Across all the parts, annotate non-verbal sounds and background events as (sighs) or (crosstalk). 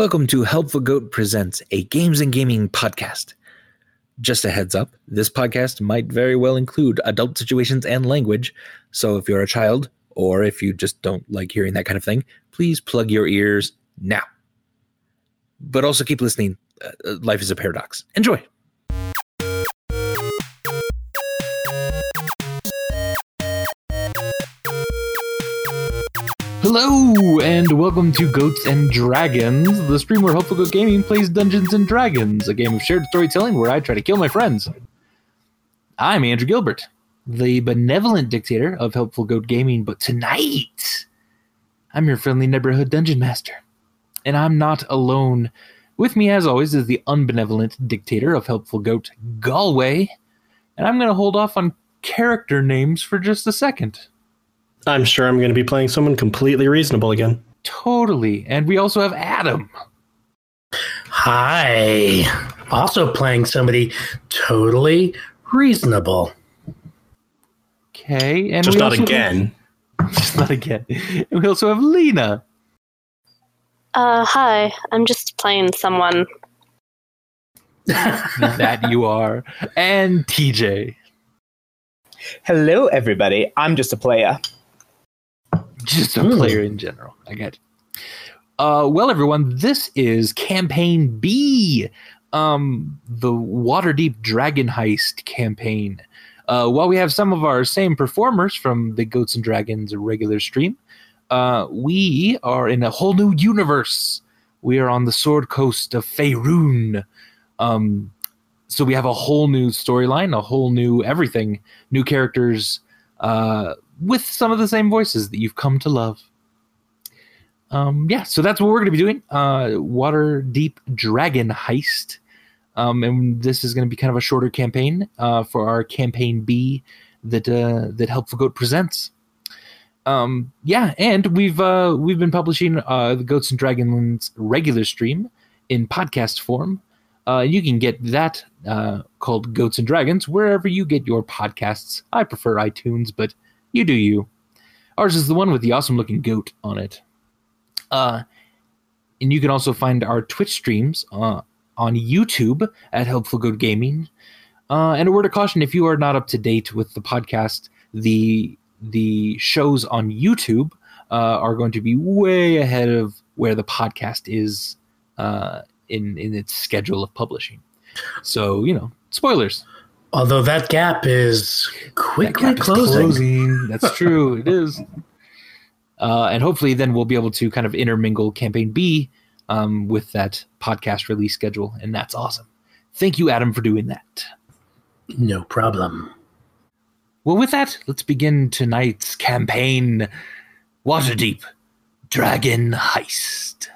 Welcome to Helpful Goat Presents, a games and gaming podcast. Just a heads up, this podcast might very well include adult situations and language, so if you're a child, or if you just don't like hearing that kind of thing, please plug your ears now. But also keep listening. Uh, life is a paradox. Enjoy. Hello, and welcome to Goats and Dragons, the stream where Helpful Goat Gaming plays Dungeons and Dragons, a game of shared storytelling where I try to kill my friends. I'm Andrew Gilbert, the benevolent dictator of Helpful Goat Gaming, but tonight I'm your friendly neighborhood dungeon master. And I'm not alone. With me, as always, is the unbenevolent dictator of Helpful Goat Gaming, and I'm going to hold off on character names for just a second. I'm sure I'm going to be playing someone completely reasonable again. Totally. And we also have Adam. Hi. Also playing somebody totally reasonable. Okay. And Just we not also again. Have, (laughs) just not again. And we also have Lena. Uh, hi. I'm just playing someone. (laughs) that you are. And TJ. Hello, everybody. I'm just a player. Just a Hmm. player in general. I get it. Uh, well, everyone, this is campaign B, um, the Waterdeep Dragon Heist campaign. Uh, while we have some of our same performers from the Goats and Dragons regular stream, uh, we are in a whole new universe. We are on the Sword Coast of Faerun. Um, so we have a whole new storyline, a whole new everything, new characters, uh, with some of the same voices that you've come to love. Um, yeah, so that's what we're going to be doing. Uh, Waterdeep Dragon Heist. Um, and this is going to be kind of a shorter campaign uh, for our campaign B that uh, that Helpful Goat presents. Um, yeah, and we've uh, we've been publishing uh, the Goats and Dragons regular stream in podcast form. Uh, you can get that uh, called Goats and Dragons wherever you get your podcasts. I prefer iTunes, but you do you. Ours is the one with the awesome looking goat on it. Uh, and you can also find our Twitch streams uh, on YouTube at Helpful Goat Gaming. Uh, and a word of caution: if you are not up to date with the podcast, the the shows on YouTube uh, are going to be way ahead of where the podcast is uh, in in its schedule of publishing. So you know, spoilers. Although that gap is That quickly gap is closing. closing. (laughs) That's true. it is. Uh, and hopefully, then we'll be able to kind of intermingle campaign B um, with that podcast release schedule, and that's awesome. Thank you, Adam, for doing that. No problem. Well, with that, let's begin tonight's campaign Waterdeep Dragon Heist.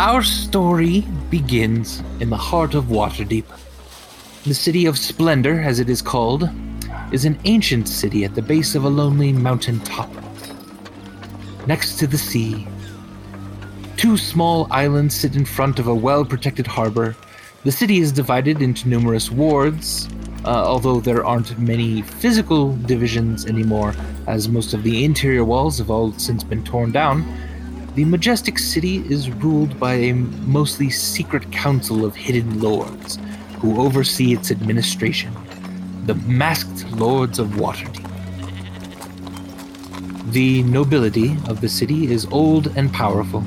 Our story begins in the heart of Waterdeep. The city of Splendor, as it is called, is an ancient city at the base of a lonely mountain top. Next to the sea, Two small islands sit in front of a well protected harbor. The city is divided into numerous wards, uh, although there aren't many physical divisions anymore, as most of the interior walls have all since been torn down. The majestic city is ruled by a mostly secret council of hidden lords who oversee its administration the masked lords of Waterdeep. The nobility of the city is old and powerful.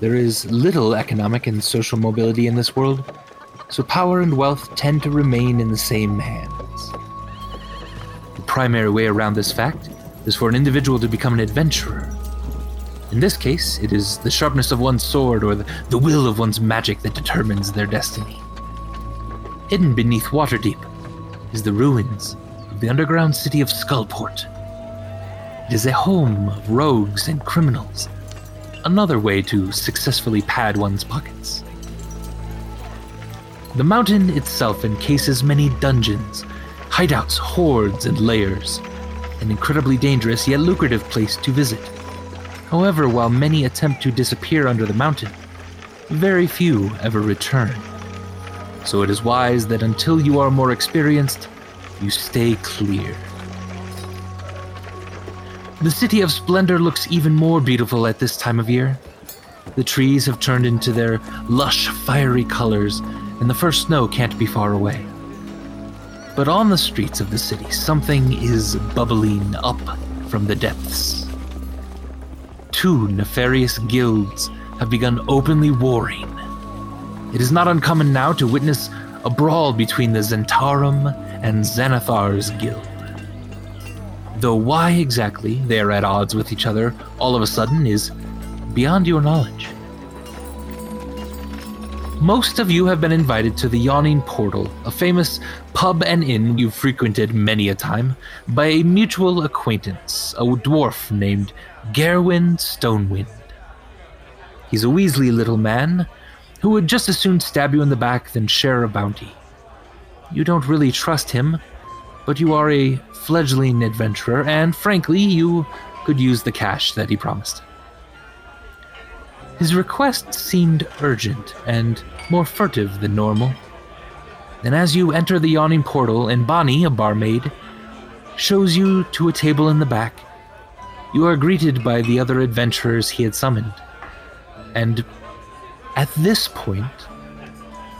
There is little economic and social mobility in this world, so power and wealth tend to remain in the same hands. The primary way around this fact is for an individual to become an adventurer. In this case, it is the sharpness of one's sword or the, will of one's magic that determines their destiny. Hidden beneath Waterdeep is the ruins of the underground city of Skullport. It is a home of rogues and criminals another way to successfully pad one's pockets. The mountain itself encases many dungeons, hideouts, hoards, and lairs, an incredibly dangerous yet lucrative place to visit. However, while many attempt to disappear under the mountain, very few ever return. So it is wise that until you are more experienced, you stay clear. The city of splendor looks even more beautiful at this time of year. The trees have turned into their lush, fiery colors, and the first snow can't be far away. But on the streets of the city, something is bubbling up from the depths. Two nefarious guilds have begun openly warring. It is not uncommon now to witness a brawl between the Zhentarim and Xanathar's guild. Though why exactly they are at odds with each other all of a sudden is beyond your knowledge. Most of you have been invited to the Yawning Portal, a famous pub and inn you've frequented many a time, by a mutual acquaintance, a dwarf named Gerwin Stonewind. He's a Weasley little man who would just as soon stab you in the back than share a bounty. You don't really trust him, but you are a fledgling adventurer, and frankly, you could use the cash that he promised. His request seemed urgent and more furtive than normal. And as you enter the yawning portal, and Bonnie, a barmaid, shows you to a table in the back, you are greeted by the other adventurers he had summoned. And at this point,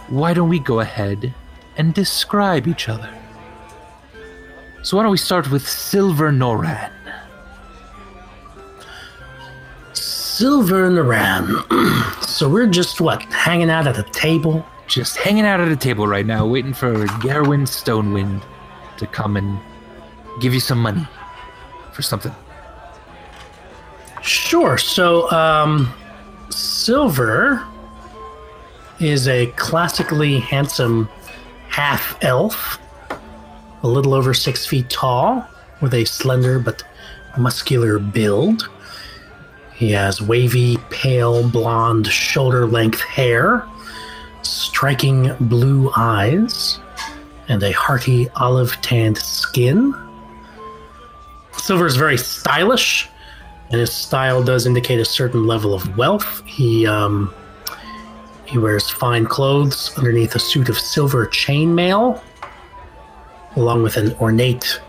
why don't we go ahead and describe each other? So why don't we start with Silver Noran? Silver Noran. (clears throat) So we're just what hanging out at a table. Just hanging out at a table right now, waiting for Gerwin Stonewind to come and give you some money for something. Sure. So, um, Silver is a classically handsome half elf, a little over six feet tall, with a slender but muscular build. He has wavy, pale blonde, shoulder length hair, striking blue eyes, and a hearty olive tanned skin. Silver is very stylish, and his style does indicate a certain level of wealth. He um, he wears fine clothes underneath a suit of silver chainmail, along with an ornate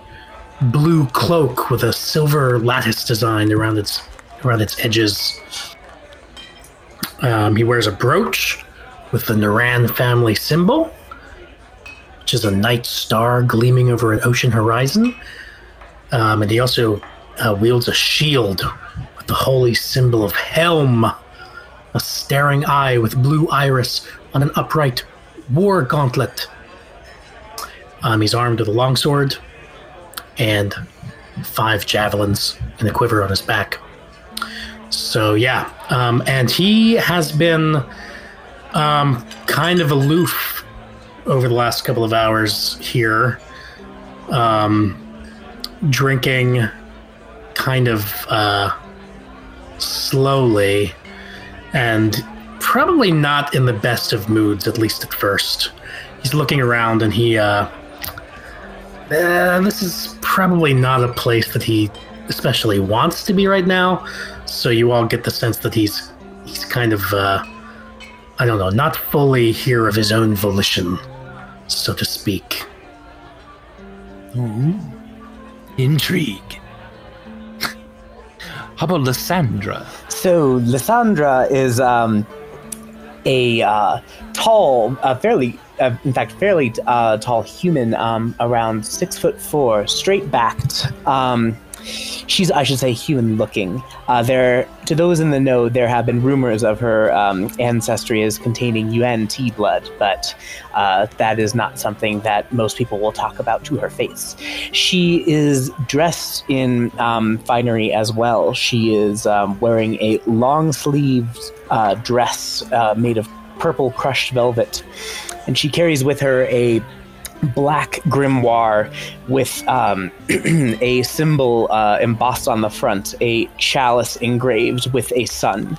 blue cloak with a silver lattice design around its around its edges. Um, he wears a brooch with the Naran family symbol, which is a night star gleaming over an ocean horizon. Um, and he also uh, wields a shield with the holy symbol of Helm, a staring eye with blue iris on an upright war gauntlet. Um, he's armed with a longsword and five javelins in a quiver on his back. So yeah, um, and he has been um, kind of aloof over the last couple of hours here, um, drinking kind of uh, slowly, and probably not in the best of moods, at least at first. He's looking around, and he. Uh, uh, this is probably not a place that he especially wants to be right now. So you all get the sense that he's he's kind of uh, I don't know, not fully here of his own volition, so to speak. Intrigue. How about Lysandra? So Lysandra is um, a uh, tall, uh, fairly, uh, in fact, fairly uh, tall human, um, around six foot four, straight backed. Um, she's, I should say, human looking. Uh, there, to those in the know, there have been rumors of her um, ancestry as containing Yuan Ti blood, but uh, that is not something that most people will talk about to her face. She is dressed in um, finery as well. She is um, wearing a long sleeved uh, dress uh, made of purple crushed velvet, and she carries with her a black grimoire with um, (clears throat) a symbol uh, embossed on the front, a chalice engraved with a sun.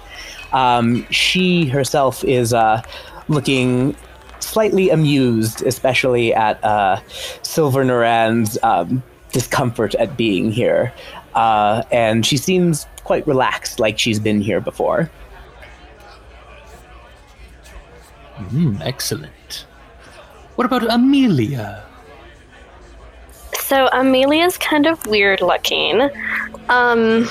Um, she herself is uh, looking slightly amused, especially at uh, Silver Naran's um, discomfort at being here. Uh, and she seems quite relaxed, like she's been here before. Mm, excellent. What about Amelia? so Amelia's kind of weird looking. Um,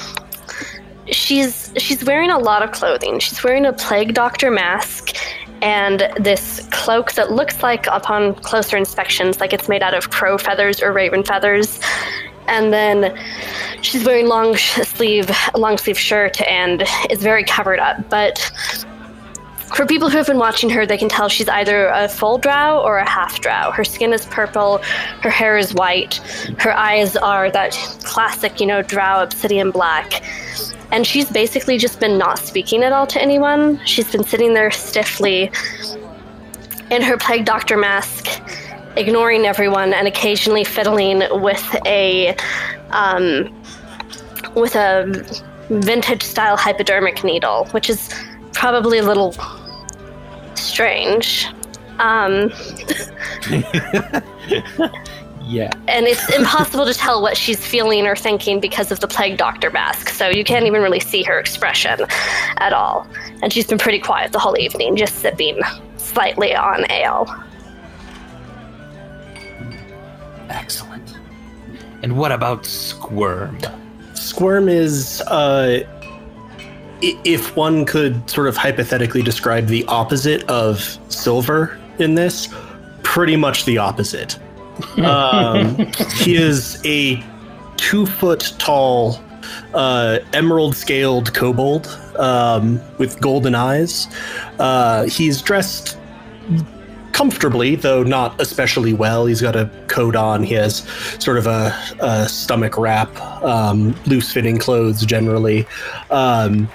she's she's wearing a lot of clothing. She's wearing a plague doctor mask and this cloak that looks like, upon closer inspections, like it's made out of crow feathers or raven feathers. And then she's wearing long sleeve, long sleeve shirt and is very covered up. But for people who have been watching her, they can tell she's either a full drow or a half drow. Her skin is purple, her hair is white, her eyes are that classic, you know, drow obsidian black. And she's basically just been not speaking at all to anyone. She's been sitting there stiffly in her plague doctor mask, ignoring everyone and occasionally fiddling with a um, with a vintage style hypodermic needle, which is probably a little strange. Um, Yeah. and it's impossible to tell what she's feeling or thinking because of the plague doctor mask. So you can't even really see her expression at all. And she's been pretty quiet the whole evening, just sipping slightly on ale. Excellent. And what about Squirm? Squirm is, uh, i- if one could sort of hypothetically describe the opposite of Silver in this, pretty much the opposite. Um, (laughs) he is a two foot tall, uh, emerald scaled kobold um, with golden eyes. Uh, he's dressed comfortably, though not especially well. He's got a coat on. He has sort of a, a stomach wrap, um, loose fitting clothes generally. Um,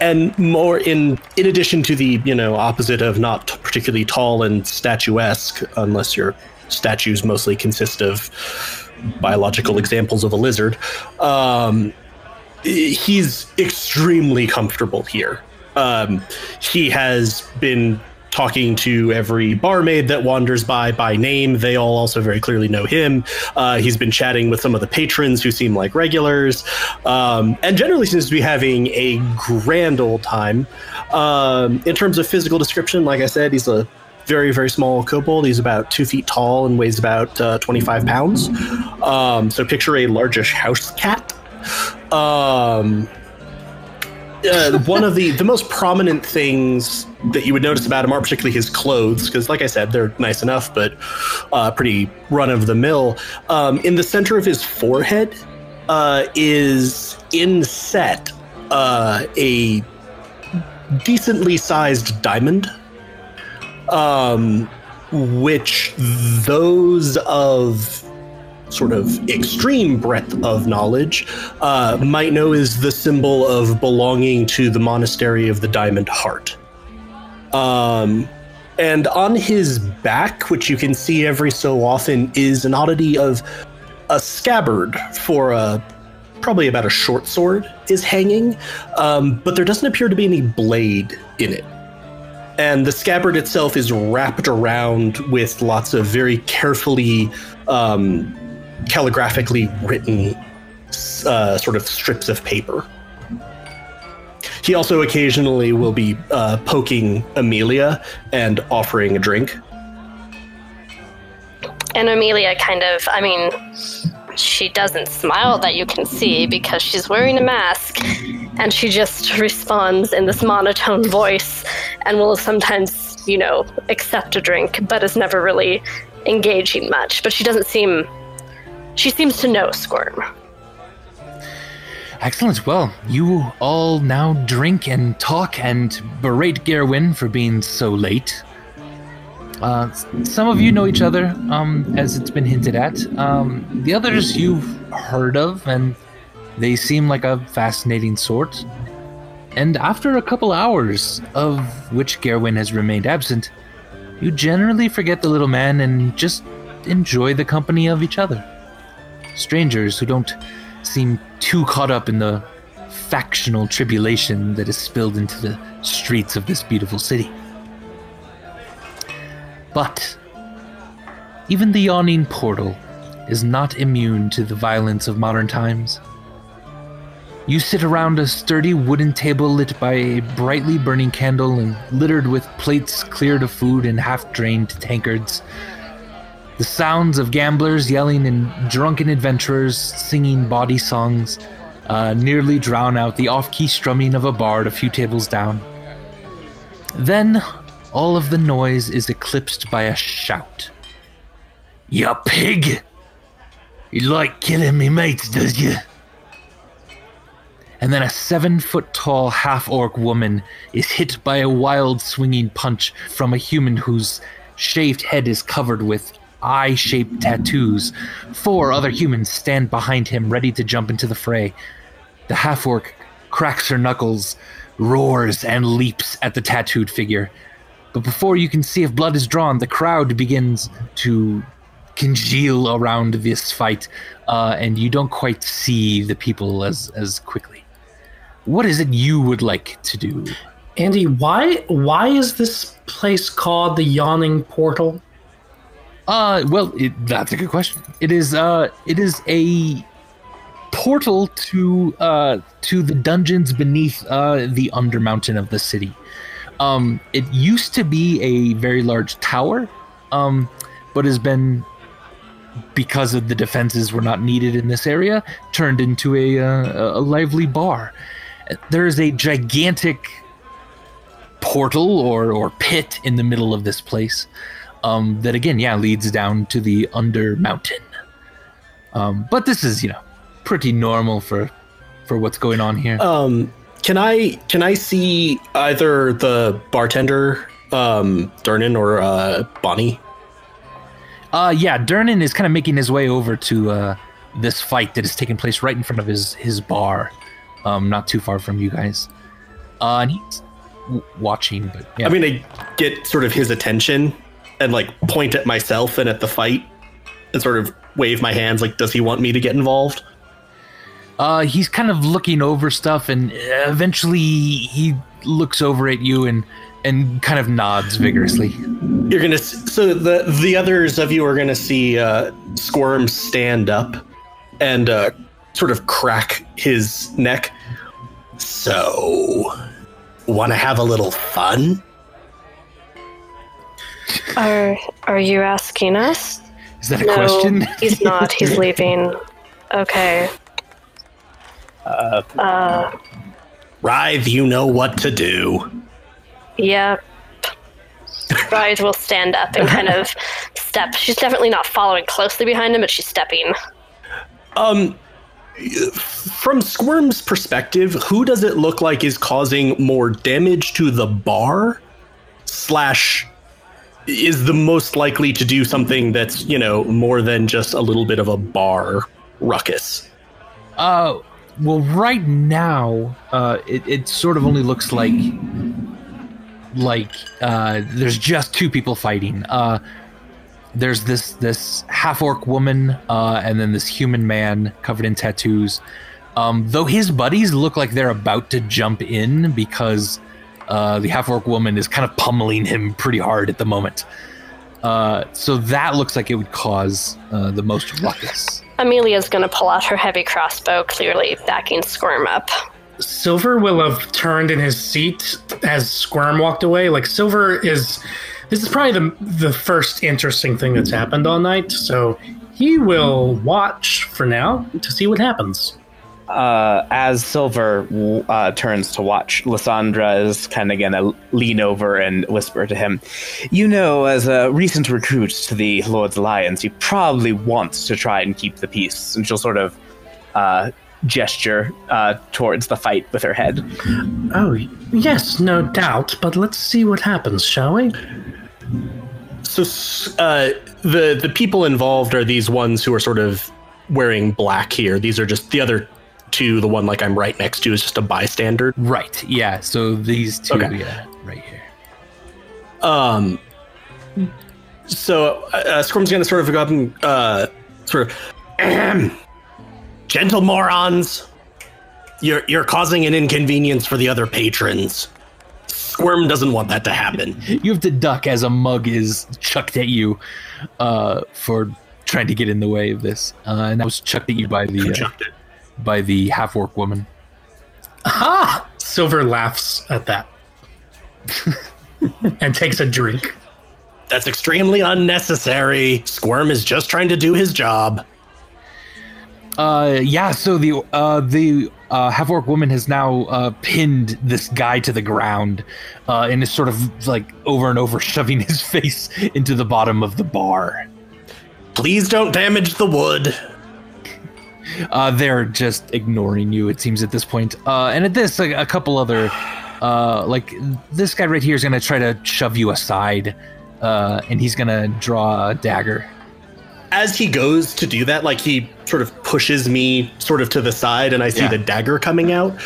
and more in in addition to the you know opposite of not particularly tall and statuesque unless your statues mostly consist of biological examples of a lizard um, he's extremely comfortable here. Um, he has been talking to every barmaid that wanders by by name. They all also very clearly know him. Uh, he's been chatting with some of the patrons who seem like regulars, um, and generally seems to be having a grand old time. Um, in terms of physical description, like I said, he's a very very small kobold. He's about two feet tall and weighs about uh, 25 pounds. Um, so picture a largish house cat. Um, uh, (laughs) one of the the most prominent things that you would notice about him are particularly his clothes, because like I said, they're nice enough, but uh, pretty run of the mill. Um, in the center of his forehead uh, is inset uh, a decently sized diamond, um, which those of sort of extreme breadth of knowledge uh, might know is the symbol of belonging to the monastery of the Diamond Heart. Um, and on his back, which you can see every so often, is an oddity of a scabbard for a probably about a short sword is hanging, um, but there doesn't appear to be any blade in it. And the scabbard itself is wrapped around with lots of very carefully um, calligraphically written uh, sort of strips of paper. He also occasionally will be uh, poking Amelia and offering a drink. And Amelia kind of, I mean, she doesn't smile that you can see because she's wearing a mask and she just responds in this monotone voice and will sometimes, you know, accept a drink, but is never really engaging much. But she doesn't seem, she seems to know Squirm. Excellent. Well, you all now drink and talk and berate Gerwin for being so late. Uh, some of you know each other, um, as it's been hinted at. Um, the others you've heard of, and they seem like a fascinating sort. And after a couple hours, of which Gerwin has remained absent, you generally forget the little man and just enjoy the company of each other. Strangers who don't seem too caught up in the factional tribulation that is spilled into the streets of this beautiful city. But even the yawning portal is not immune to the violence of modern times. You sit around a sturdy wooden table lit by a brightly burning candle and littered with plates cleared of food and half drained tankards. The sounds of gamblers yelling and drunken adventurers singing bawdy songs uh, nearly drown out the off key strumming of a bard a few tables down. Then, all of the noise is eclipsed by a shout. Ya pig! You like killing me mates, does you? And then a seven foot tall half orc woman is hit by a wild swinging punch from a human whose shaved head is covered with eye shaped tattoos. Four other humans stand behind him, ready to jump into the fray. The half orc cracks her knuckles, roars, and leaps at the tattooed figure. But before you can see if blood is drawn, the crowd begins to congeal around this fight, uh, and you don't quite see the people as as quickly. What is it you would like to do? Andy, why why is this place called the Yawning Portal? Uh, well, it, that's a good question. It is uh, it is a portal to uh to the dungeons beneath uh the undermountain of the city. Um, it used to be a very large tower, um, but has been because of the defenses were not needed in this area, turned into a uh, a lively bar. There is a gigantic portal or or pit in the middle of this place um, that again, yeah, leads down to the under mountain. Um, but this is, you know, pretty normal for for what's going on here. Um, can I can I see either the bartender, um, Durnan or uh, Bonnie? Uh, yeah, Durnan is kind of making his way over to uh, this fight that is taking place right in front of his his bar, um, not too far from you guys. Uh, and he's watching, but yeah. I mean, gonna get sort of his attention and like point at myself and at the fight and sort of wave my hands like, does he want me to get involved? Uh, he's kind of looking over stuff, and eventually he looks over at you and and kind of nods vigorously. You're gonna so the the others of you are gonna see uh, Squirm stand up and uh, sort of crack his neck. So, want to have a little fun? Are are you asking us? Is that a no, question? he's not. He's (laughs) leaving. Okay. Uh, Uh, Writhe, you know what to do. yep. Writhe will stand up and kind of step. She's definitely not following closely behind him, but she's stepping. Um, from Squirm's perspective, who does it look like is causing more damage to the bar? Slash, is the most likely to do something that's you know more than just a little bit of a bar ruckus. Uh, well, right now, uh, it, it sort of only looks like like uh, there's just two people fighting. Uh, there's this this half orc woman, uh, and then this human man covered in tattoos. Um, though his buddies look like they're about to jump in because uh, the half orc woman is kind of pummeling him pretty hard at the moment. Uh, so that looks like it would cause uh, the most ruckus. (laughs) Amelia's gonna pull out her heavy crossbow, clearly backing Squirm up. Silver will have turned in his seat as Squirm walked away. Like Silver is, this is probably the the first interesting thing that's happened all night. So he will watch for now to see what happens. Uh, as Silver uh, turns to watch, Lysandra is kind of gonna lean over and whisper to him, "You know, as a recent recruit to the Lord's Alliance, you probably want to try and keep the peace." And she'll sort of uh, gesture uh, towards the fight with her head. Oh yes, no doubt. But let's see what happens, shall we? So uh, the the people involved are these ones who are sort of wearing black here. These are just the other two. The one like I'm right next to is just a bystander. Right. Yeah. So these two, Okay. yeah, right here. Um. So uh, Squirm's gonna sort of go up and uh, sort of, (clears throat) gentle morons, you're you're causing an inconvenience for the other patrons. Squirm doesn't want that to happen. (laughs) You have to duck as a mug is chucked at you uh, for trying to get in the way of this, uh, and that was chucked at you by the uh, Chucked it. By the half orc woman. Aha! Silver laughs at that (laughs) and takes a drink. That's extremely unnecessary. Squirm is just trying to do his job. Uh, yeah. So the uh, the uh, half orc woman has now uh, pinned this guy to the ground, uh, and is sort of like over and over (laughs) shoving his face into the bottom of the bar. Please don't damage the wood. Uh, they're just ignoring you. It seems at this point. Uh, and at this, like, a couple other, uh, like this guy right here is gonna try to shove you aside, uh, and he's gonna draw a dagger. As he goes to do that, like he sort of pushes me sort of to the side and I see Yeah. the dagger coming out.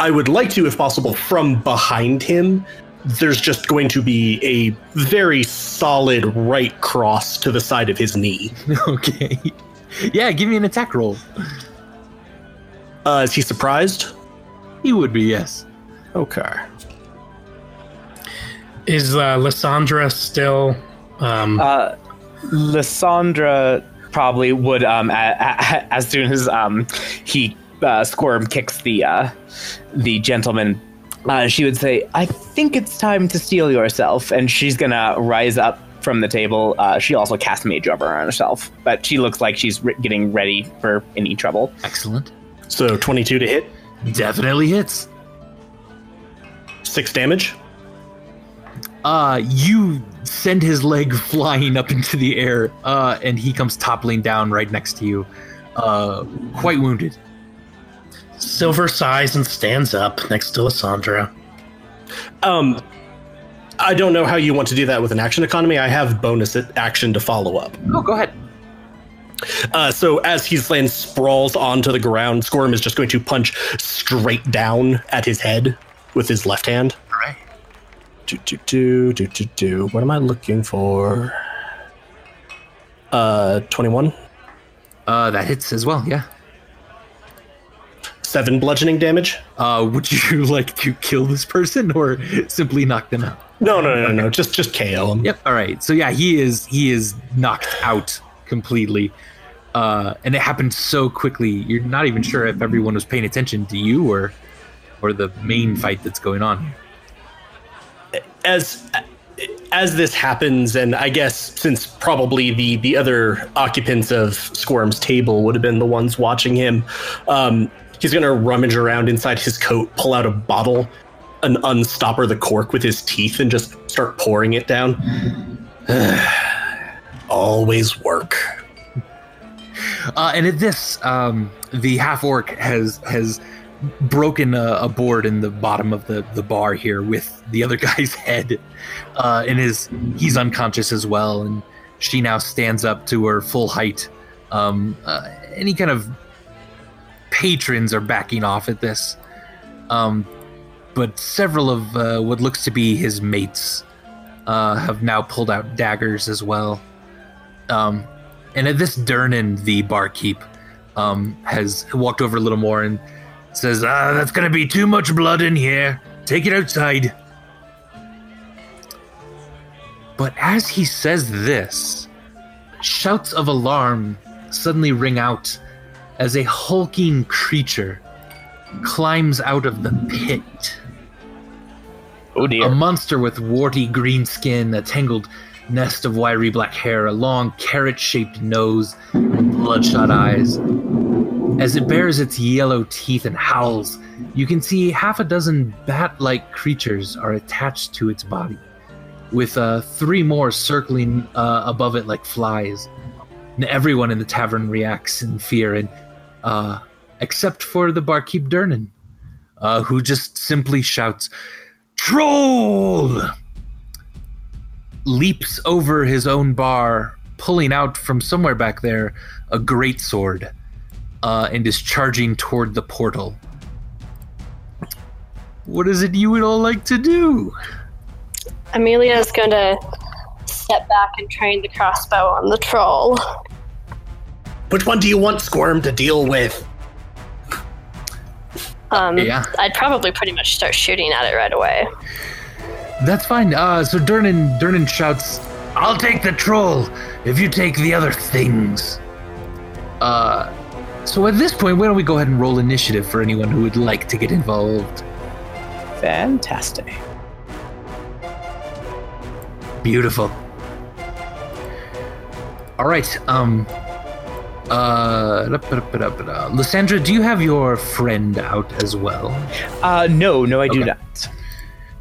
I would like to, if possible, from behind him. There's just going to be a very solid right cross to the side of his knee. (laughs) okay. (laughs) Yeah, give me an attack roll. Uh, is he surprised? He would be yes. Okay. Is uh, Lysandra still? Um, Uh, Lysandra probably would, um, a- a- (laughs) as soon as um, he uh, Squirm kicks the uh, the gentleman, uh, she would say, "I think it's time to steel yourself," and she's gonna rise up from the table. Uh, she also casts Mage Armor on herself, but she looks like she's re- getting ready for any trouble. Excellent. So 22 to hit, Definitely hits. six damage. Uh, you send his leg (laughs) flying up into the air, uh, and he comes toppling down right next to you, uh, quite wounded. Silver sighs and stands up next to Lysandra. Um, I don't know how you want to do that with an action economy. I have bonus action to follow up. Oh, go ahead. Uh, so as he's laying sprawls onto the ground, Squirm is just going to punch straight down at his head with his left hand. All right. Do, do, do, do, do, do. What am I looking for? Uh, 21. Uh, that hits as well. Yeah. Seven bludgeoning damage. Uh, would you (laughs) like to kill this person or simply knock them out? No, no, no, no, no. Just, just KO him. Yep. All right. So yeah, he is he is knocked out completely, uh, and it happened so quickly. You're not even sure if everyone was paying attention to you or or the main fight that's going on. as as this happens, and I guess since probably the the other occupants of Squirm's table would have been the ones watching him, um, he's gonna rummage around inside his coat, pull out a bottle, and unstopper the cork with his teeth, and just start pouring it down. (sighs) Always work. Uh, and at this, um, the half orc has has broken a, a board in the bottom of the, the bar here with the other (laughs) guy's head, uh, and is he's unconscious as well. And she now stands up to her full height. Um, uh, any kind of patrons are backing off at this, um, but several of uh, what looks to be his mates uh, have now pulled out daggers as well. Um, and at this, Durnan, the barkeep, um, has walked over a little more and says, "Ah, that's gonna be too much blood in here. Take it outside." But as he says this, shouts of alarm suddenly ring out as a hulking creature climbs out of the pit. Oh A monster with warty green skin, a tangled nest of wiry black hair, a long carrot shaped nose, and bloodshot eyes. As it bares its yellow teeth and howls, you can see half a dozen bat like creatures are attached to its body, with uh, three more circling uh, above it like flies. And everyone in the tavern reacts in fear, and uh, except for the barkeep Durnan, uh, who just simply shouts, Troll! Leaps over his own bar, pulling out from somewhere back there a great sword, uh, and is charging toward the portal. What is it you would all like to do? Amelia is going to step back and train the crossbow on the troll. Which one do you want Squirm to deal with? Um, Yeah. I'd probably pretty much start shooting at it right away. That's fine. Uh, so Durnan, Durnan shouts, "I'll take the troll if you take the other things." Uh, so at this point, why don't we go ahead and roll initiative for anyone who would like to get involved? Fantastic. Beautiful. All right. Um. Uh. Lysandra, do you have your friend out as well? Uh, no, no, I do Okay. not.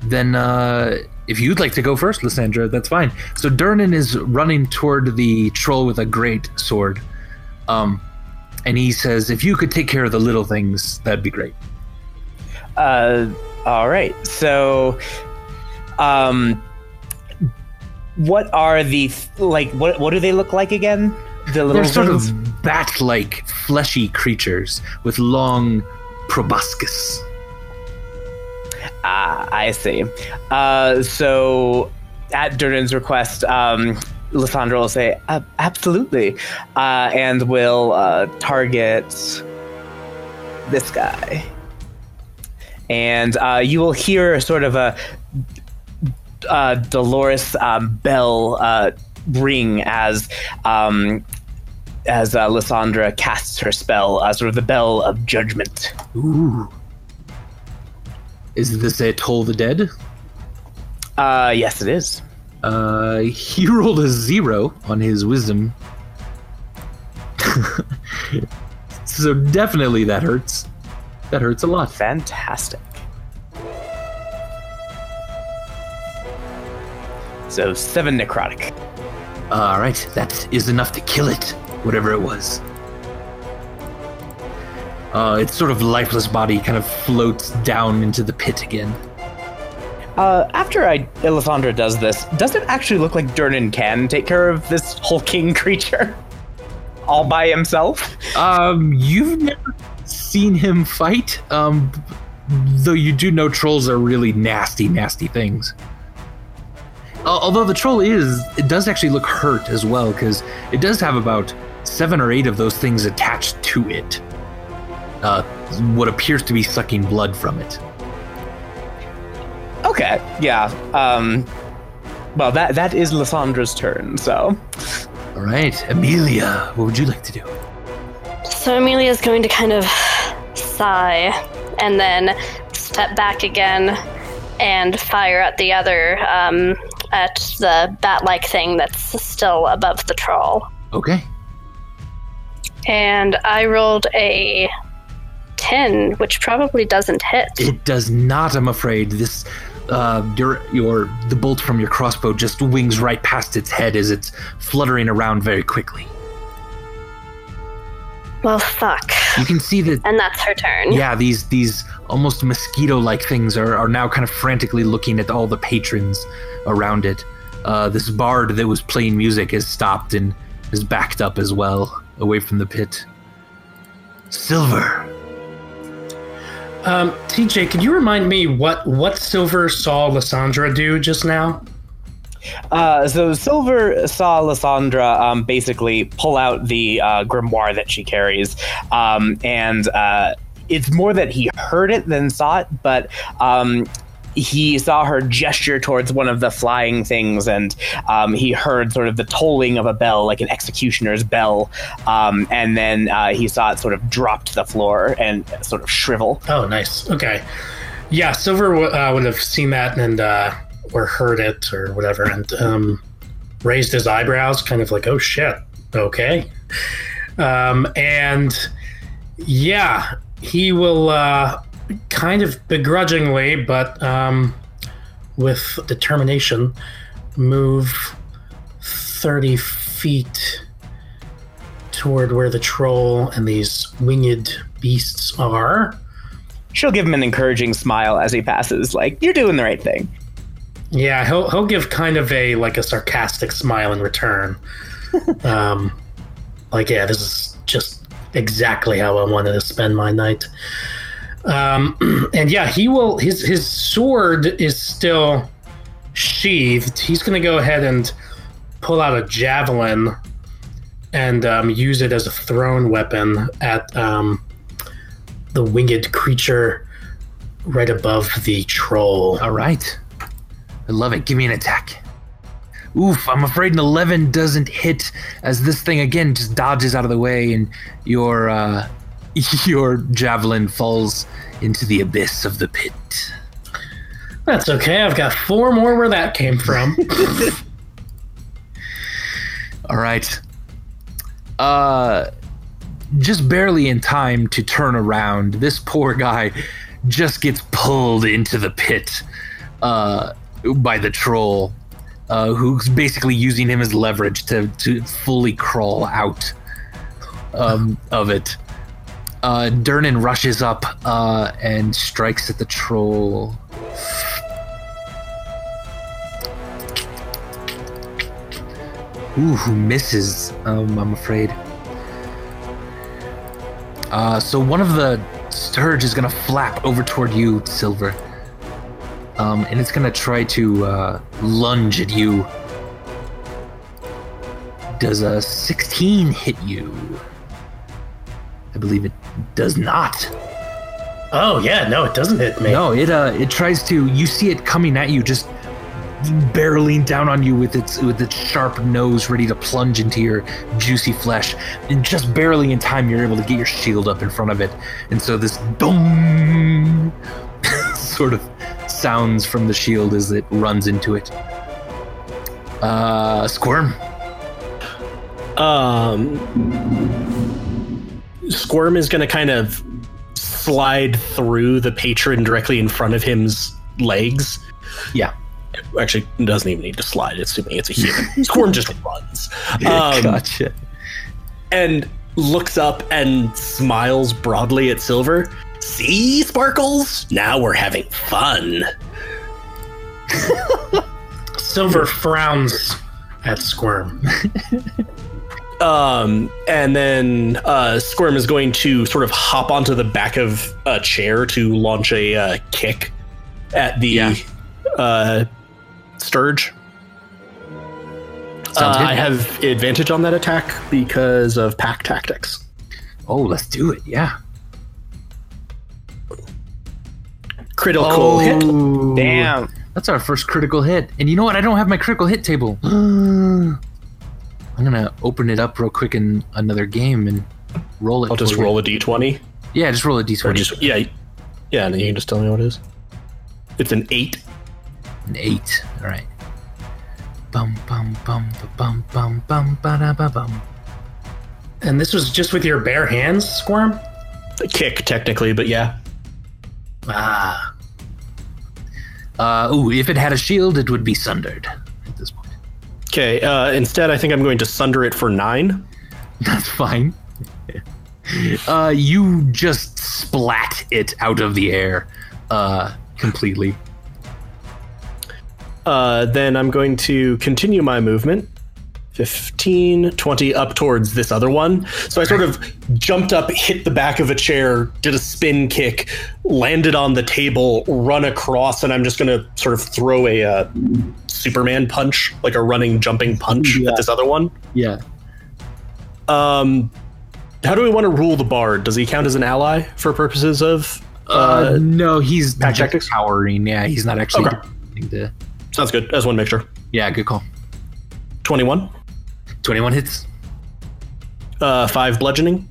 Then, uh, if you'd like to go first, Lysandra, that's fine. So Durnan is running toward the troll with a great sword. Um, and he says, "If you could take care of the little things, that'd be great." Uh, all right. So, um, what are the like? What what do they look like again? The little They're sort things? of bat-like, fleshy creatures with long proboscis. Ah, I see. Uh, so, at Durnan's request, um, Lysandra will say, uh, absolutely, uh, and will uh, target this guy. And uh, you will hear sort of a uh, Dolores um, bell uh, ring as um, as uh, Lysandra casts her spell, uh, sort of the bell of judgment. Ooh. Is this a Toll the Dead? Uh, yes, it is. Uh, he (laughs) rolled a zero on his wisdom. (laughs) so definitely that hurts. That hurts a lot. Fantastic. So seven necrotic. All right, that is enough to kill it, whatever it was. Uh, its sort of lifeless body kind of floats down into the pit again. Uh, after I Lysandra does this, does it actually look like Durnan can take care of this hulking (laughs) creature all by himself? Um, you've never seen him fight, um, though you do know trolls are really nasty, nasty things. Al- Although the troll is, it does actually look hurt as well, because it does have about seven or eight of those things attached to it. Uh, what appears to be sucking blood from it. Okay, yeah. Um, well, that that is Lysandra's turn. So All right, Amelia, what would you like to do? So Amelia's going to kind of sigh and then step back again and fire at the other, um, at the bat like thing that's still above the troll. Okay. And I rolled a 10, which probably doesn't hit. It does not, I'm afraid. This, uh, your, your, the bolt from your crossbow just wings right past its head as it's fluttering around very quickly. Well, fuck. You can see that, And that's her turn. yeah, these these almost mosquito-like things are, are now kind of frantically looking at all the patrons around it. Uh, this bard that was playing music has stopped and is backed up as well, away from the pit. Silver. Um, TJ, could you remind me what what Silver saw Lysandra do just now? Uh, so Silver saw Lysandra um, basically pull out the uh, grimoire that she carries, um, and uh, it's more that he heard it than saw it, but. Um, he saw her gesture towards one of the flying things, and um, he heard sort of the tolling of a bell, like an executioner's bell. Um, and then uh, he saw it sort of drop to the floor and sort of shrivel. Oh, nice. Okay. Yeah, Silver uh, would have seen that and uh, or heard it or whatever, and um, raised his eyebrows, kind of like, "Oh shit, okay." Um, and yeah, he will uh, kind of begrudgingly, but um, with determination, move thirty feet toward where the troll and these winged beasts are. She'll give him an encouraging smile as he passes, like, You're doing the right thing. Yeah, he'll he'll give kind of a like a sarcastic smile in return. (laughs) um, like, yeah, this is just exactly how I wanted to spend my night. Um, (clears throat) and yeah, he will. His his sword is still sheathed. He's going to go ahead and pull out a javelin and um, use it as a thrown weapon at um, the winged creature right above the troll. All right. I love it. Give me an attack. Oof, I'm afraid an 11 doesn't hit as this thing again just dodges out of the way and your uh (laughs) your javelin falls into the abyss of the pit. That's okay. I've got four more where that came from. (laughs) All right. uh, just barely in time to turn around. This poor guy just gets pulled into the pit uh, by the troll, uh, who's basically using him as leverage to, to fully crawl out um, of it. Uh, rushes up uh, and strikes at the troll. Ooh, who misses? Um, I'm afraid. Uh, so one of the stirge is gonna flap over toward you, Silver. Um, and it's gonna try to uh, lunge at you. Does a 16 hit you? I believe it does not. Oh yeah, no, it doesn't hit me. No, it uh, it tries to. You see it coming at you, just barreling down on you with its with its sharp nose, ready to plunge into your juicy flesh. And just barely in time, you're able to get your shield up in front of it, and so this boom (laughs) sort of sounds from the shield as it runs into it. Uh, squirm. Um, Squirm is going to kind of slide through the patron directly in front of him's legs. Yeah. Actually, it doesn't even need to slide. It's assuming it's a human. (laughs) Squirm just runs. Um, gotcha. and looks up and smiles broadly at Silver. See, Sparkles? Now we're having fun. (laughs) Silver frowns at Squirm. (laughs) Um, and then uh, Squirm is going to sort of hop onto the back of a chair to launch a uh, kick at the Yeah. uh, stirge. Uh. I have advantage on that attack because of pack tactics. Oh, let's do it. Yeah. Critical Oh. hit. Damn. That's our first critical hit. And you know what? I don't have my critical hit table. (gasps) I'm gonna open it up real quick in another game and roll it. I'll just for you. roll a d20. Yeah, just roll a Or d20. just yeah, yeah, and then you can just tell me what it is. It's an eight. An eight. All right. Bum bum bum bum bum bum ba da ba bum. And this was just with your bare hands, Squirm? A kick technically, but yeah. Ah. Uh, ooh, if it had a shield, it would be sundered at this point. Okay. Uh, instead, I think I'm going to sunder it for nine. (laughs) That's fine. (laughs) uh, you just splat it out of the air, uh, completely. Uh, then I'm going to continue my movement. 15, 20 up towards this other one. So I sort of jumped up, hit the back of a chair, did a spin kick, landed on the table, run across, and I'm just going to sort of throw a uh, Superman punch, like a running, jumping punch Yeah. at this other one. Yeah. Um, how do we want to rule the bard? Does he count as an ally for purposes of? Uh, Uh, no, he's pack just tactics? cowering. Yeah, he's not actually Okay. the. sounds good. I just want to make sure. Yeah, good call. 21, 21 hits. uh, 5 bludgeoning.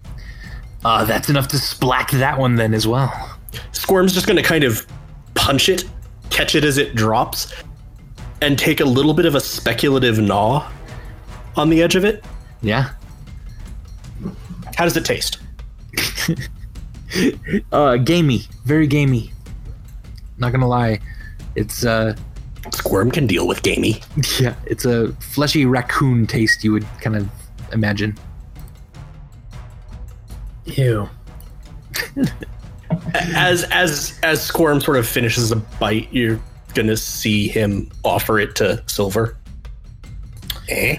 Uh, that's enough to splack that one then as well. Squirm's just going to kind of punch it, catch it as it drops, and take a little bit of a speculative gnaw on the edge of it. Yeah. How does it taste? (laughs) Uh, gamey, very gamey. Not gonna lie, it's uh, Squirm can deal with gamey. yeah, it's a fleshy raccoon taste you would kind of imagine. Ew. (laughs) As as as Squirm sort of finishes a bite, you're gonna see him offer it to Silver. Eh?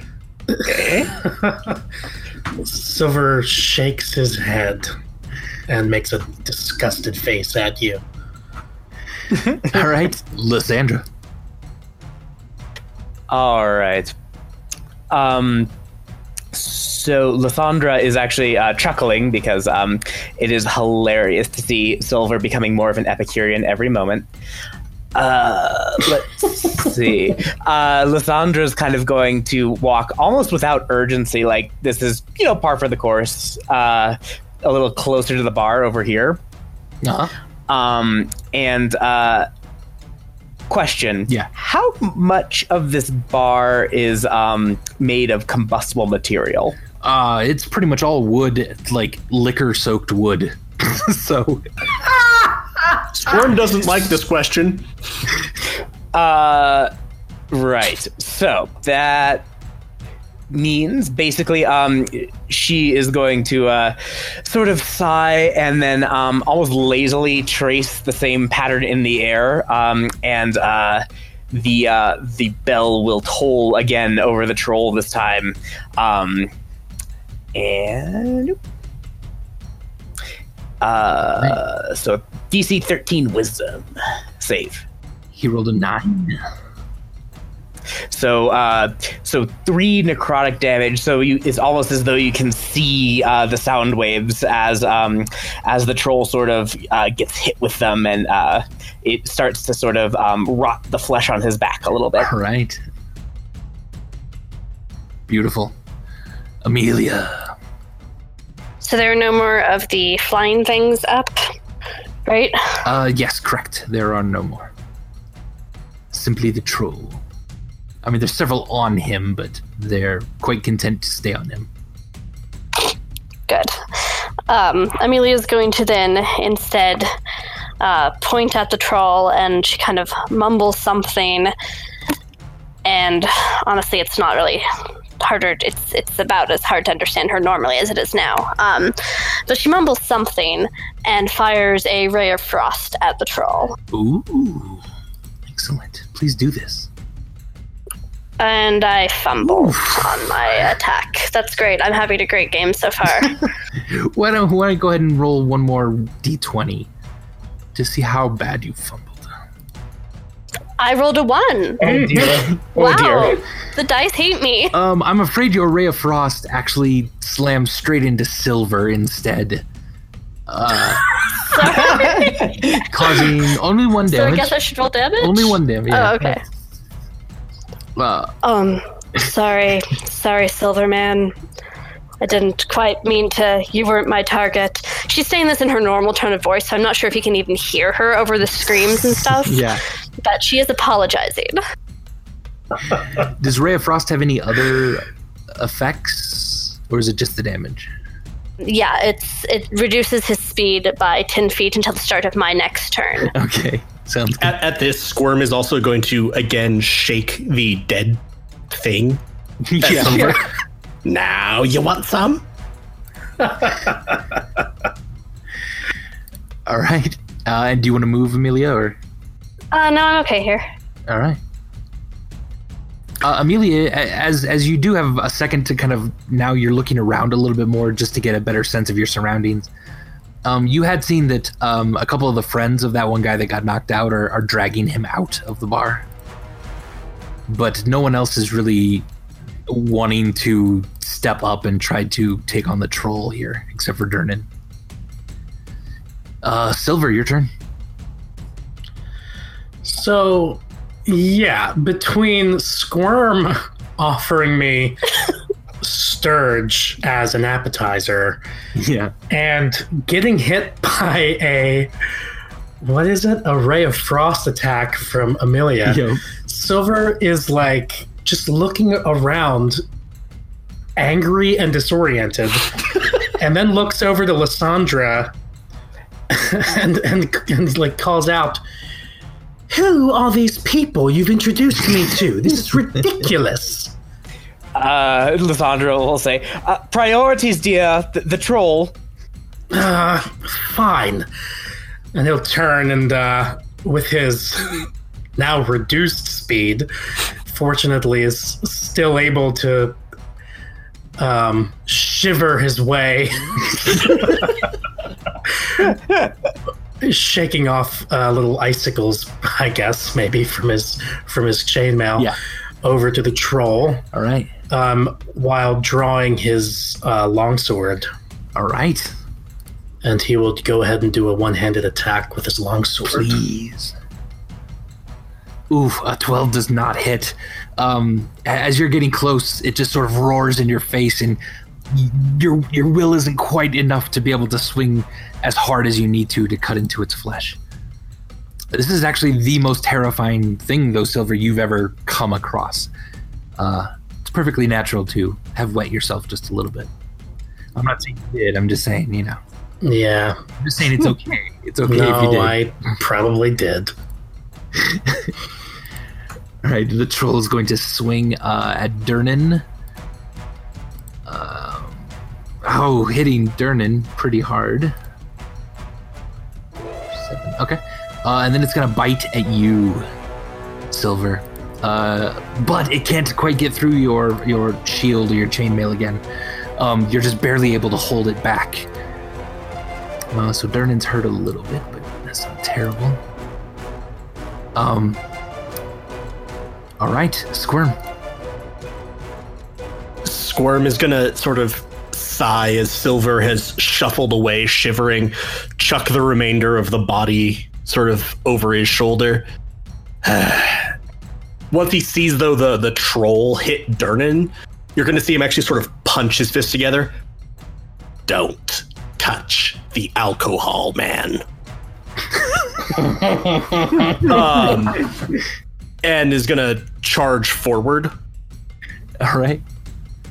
Eh? (laughs) Silver shakes his head and makes a disgusted face at you. (laughs) All right, Lysandra. All right. Um, so Lysandra is actually uh, chuckling because um, it is hilarious to see Silver becoming more of an Epicurean every moment. Uh, let's see. (laughs) Uh, Lysandra's kind of going to walk almost without urgency, like this is you know par for the course. Uh, a little closer to the bar over here. Uh-huh. Um, and uh, question: Yeah. how much of this bar is um, made of combustible material? Uh, it's pretty much all wood, like liquor soaked wood. (laughs) so, Squirm doesn't like this question. Uh, right. So that means basically, um, she is going to uh, sort of sigh and then um, almost lazily trace the same pattern in the air, um, and uh, the uh, the bell will toll again over the troll this time. Um, and uh, so DC 13 Wisdom save. he rolled a nine. So, uh, so three necrotic damage. So you, it's almost as though you can see uh, the sound waves as um, as the troll sort of uh, gets hit with them, and uh, it starts to sort of um, rot the flesh on his back a little bit. All right. Beautiful. Amelia. So there are no more of the flying things up, right? Uh, yes, correct. There are no more. Simply the troll. I mean, there's several on him, but they're quite content to stay on him. Good. Um, Amelia's going to then instead uh, point at the troll and she kind of mumbles something. And honestly, it's not really harder. It's it's about as hard to understand her normally as it is now. Um, but she mumbles something and fires a ray of frost at the troll. Ooh. Excellent. Please do this. And I fumble on my attack. That's great. I'm having a great game so far. (laughs) Why don't, why don't I go ahead and roll one more d20 to see how bad you fumbled? I rolled a one. Oh dear! wow. Oh dear! The dice hate me. Um, I'm afraid your ray of frost actually slams straight into silver instead, (laughs) uh, (laughs) causing only one damage. So I guess I should roll damage? only one damage. Yeah. Oh, okay. Uh, Um, sorry, sorry, Silverman. I didn't quite mean to. You weren't my target. She's saying this in her normal tone of voice, so I'm not sure if you can even hear her over the screams and stuff. yeah. But she is apologizing. (laughs) Does ray of frost have any other effects, or is it just the damage? Yeah, it's it reduces his speed by ten feet until the start of my next turn. Okay, sounds good. At, at this, Squirm is also going to again shake the dead thing. (laughs) That's yeah. Now you want some? (laughs) All right. Uh, and do you want to move, Amelia, or? Uh, no, I'm okay here. All right. Uh, Amelia, as as you do have a second to kind of now you're looking around a little bit more just to get a better sense of your surroundings. Um, you had seen that um, a couple of the friends of that one guy that got knocked out are, are dragging him out of the bar, but no one else is really wanting to step up and try to take on the troll here, except for Durnan. Uh, Silver, your turn. So, yeah, between Squirm offering me stirge as an appetizer Yeah. and getting hit (laughs) by a what is it? A ray of frost attack from Amelia. Yo. Silver is like just looking around, angry and disoriented, (laughs) and then looks over to Lysandra (laughs) and, and and like calls out, "Who are these people you've introduced me to? This is ridiculous." Uh, Lysandra will say, uh, "Priorities, dear. The, the troll." Uh, fine. And he'll turn and, uh, with his (laughs) now reduced speed, fortunately is still able to um, shiver his way, (laughs) shaking off uh, little icicles, I guess, maybe from his from his chainmail, Yeah. over to the troll, All right. Um, while drawing his uh, longsword. All right. and he will go ahead and do a one-handed attack with his longsword. Please. Oof, a 12 does not hit. Um, as you're getting close, it just sort of roars in your face, and your your will isn't quite enough to be able to swing as hard as you need to to cut into its flesh. This is actually the most terrifying thing, though, Silver, you've ever come across. Uh, perfectly natural to have wet yourself just a little bit. I'm not saying you did. I'm just saying, you know, Yeah. I'm just saying it's okay. It's okay if you No, did. I probably did. (laughs) All right, the troll is going to swing uh, at Durnan. Um, oh, hitting Durnan pretty hard. Seven. Okay, uh, and then it's gonna bite at you, Silver. Uh, but it can't quite get through your your shield or your chainmail again. Um, you're just barely able to hold it back. Uh, so Durnan's hurt a little bit, but that's not terrible. Um, all right, Squirm. Squirm is gonna sort of sigh as Silver has shuffled away, shivering, chuck the remainder of the body sort of over his shoulder. (sighs) Once he sees though the the troll hit Durnan, you're gonna see him actually sort of punch his fists together. Don't touch the alcohol, man. (laughs) um, and is gonna charge forward. All right.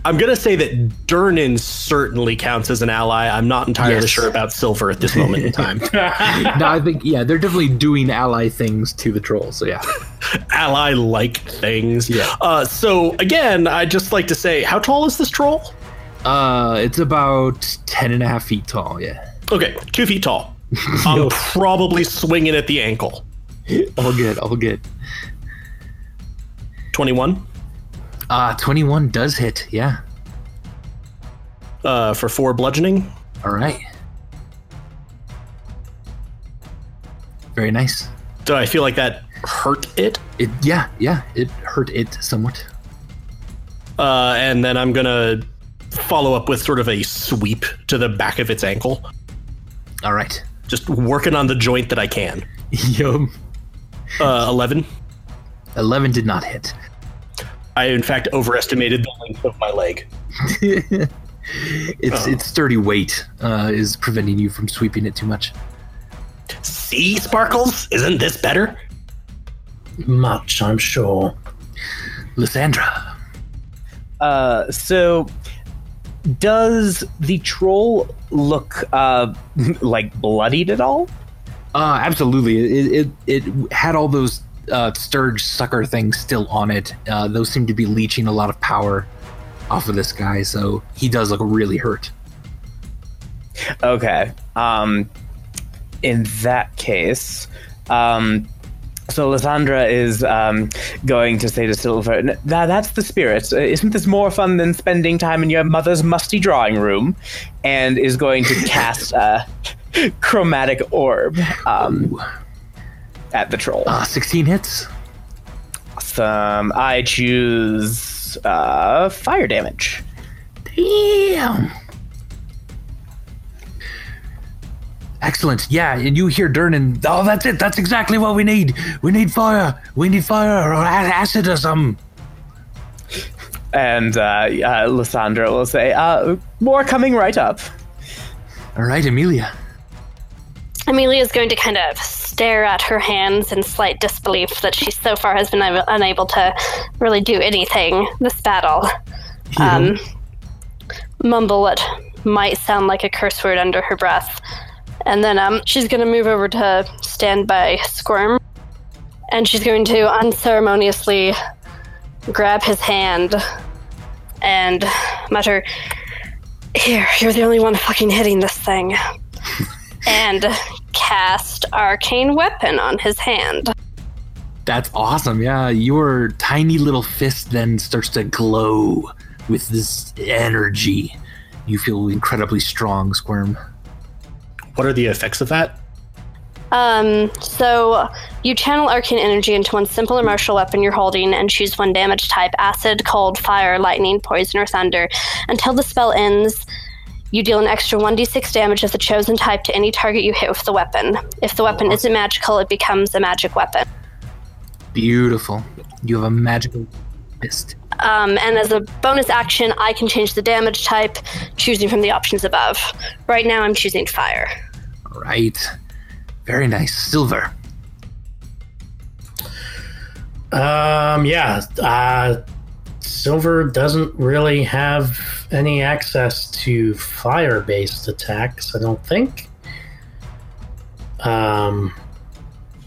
I'm gonna say that Durnan certainly counts as an ally. I'm not entirely Yes. sure about Silver at this moment in time. (laughs) no, I think yeah, they're definitely doing ally things to the troll. So yeah, (laughs) ally like things. Yeah. Uh, so again, I'd just like to say, how tall is this troll? uh, it's about ten and a half feet tall. Yeah, Okay, two feet tall. (laughs) I'm probably swinging at the ankle. all good, all good. Twenty-one Uh, twenty-one does hit. Yeah. uh, for four bludgeoning. All right. Very nice. Do I feel like that hurt it? It yeah yeah it hurt it somewhat. Uh, and then I'm gonna follow up with sort of a sweep to the back of its ankle, All right. just working on the joint that I can. (laughs) Yum. Uh, Eleven. Eleven did not hit. I in fact overestimated the length of my leg. (laughs) Its its sturdy weight uh, is preventing you from sweeping it too much. See, Sparkles, isn't this better? Much, I'm sure. Lysandra. Uh, so does the troll look uh (laughs) like bloodied at all? Uh, absolutely. It, it it had all those uh, stirge sucker thing still on it. Uh, those seem to be leeching a lot of power off of this guy, so he does look really hurt. Okay. Um, in that case, um, so Lysandra is um, going to say to Silver, "N- that, that's the spirit. Uh, Isn't this more fun than spending time in your mother's musty drawing room? And is going to (laughs) cast a chromatic orb um, at the troll. Uh, 16 hits. Awesome. I choose uh, fire damage. Damn. Excellent. Yeah, and you hear Durnan. Oh, that's it. That's exactly what we need. We need fire. We need fire or acid or something. And uh, uh, Lysandra will say, uh, more coming right up. All right, Amelia. Amelia is going to kind of stare at her hands in slight disbelief that she so far has been able, unable to really do anything this battle. Um, mumble what might sound like a curse word under her breath. And then um, she's going to move over to stand by Squirm. And she's going to unceremoniously grab his hand and mutter, Here, you're the only one fucking hitting this thing (laughs) and cast arcane weapon on his hand. That's awesome. Yeah, your tiny little fist then starts to glow with this energy. You feel incredibly strong, Squirm. What are the effects of that? Um, so you channel arcane energy into one simple or martial weapon you're holding and choose one damage type acid, cold, fire, lightning, poison, or thunder. Until the spell ends, you deal an extra 1d6 damage of the chosen type to any target you hit with the weapon. If the weapon isn't magical, it becomes a magic weapon. Beautiful. You have a magical fist. Um, and as a bonus action, I can change the damage type, choosing from the options above. Right now, I'm choosing fire. All right. Very nice. Silver. Um, yeah. Uh, Silver doesn't really have any access to fire based attacks, I don't think. Um,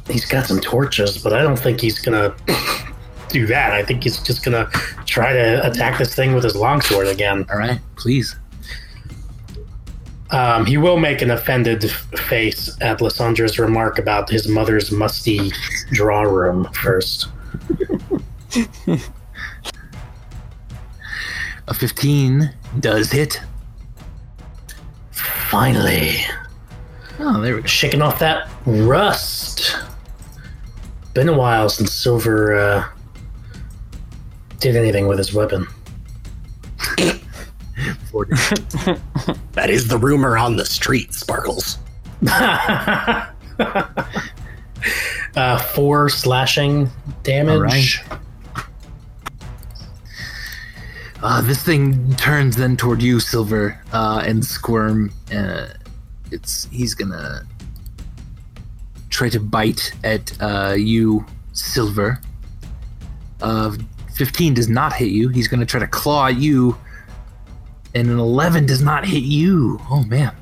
he's got some torches, but I don't think he's gonna (coughs) do that. I think he's just gonna try to attack this thing with his longsword again. All right, please. Um, he will make an offended face at Lysandra's remark about his mother's musty draw room first. (laughs) A 15 does hit. Finally, Oh, there we go. shaking off that rust. Been a while since Silver uh, did anything with his weapon. (laughs) That is the rumor on the street, Sparkles. (laughs) uh, four slashing damage. Uh, this thing turns then toward you, Silver, uh, and Squirm. Uh, it's he's gonna try to bite at uh, you, Silver. Uh, Fifteen does not hit you. He's gonna try to claw at you, and an eleven does not hit you. Oh man,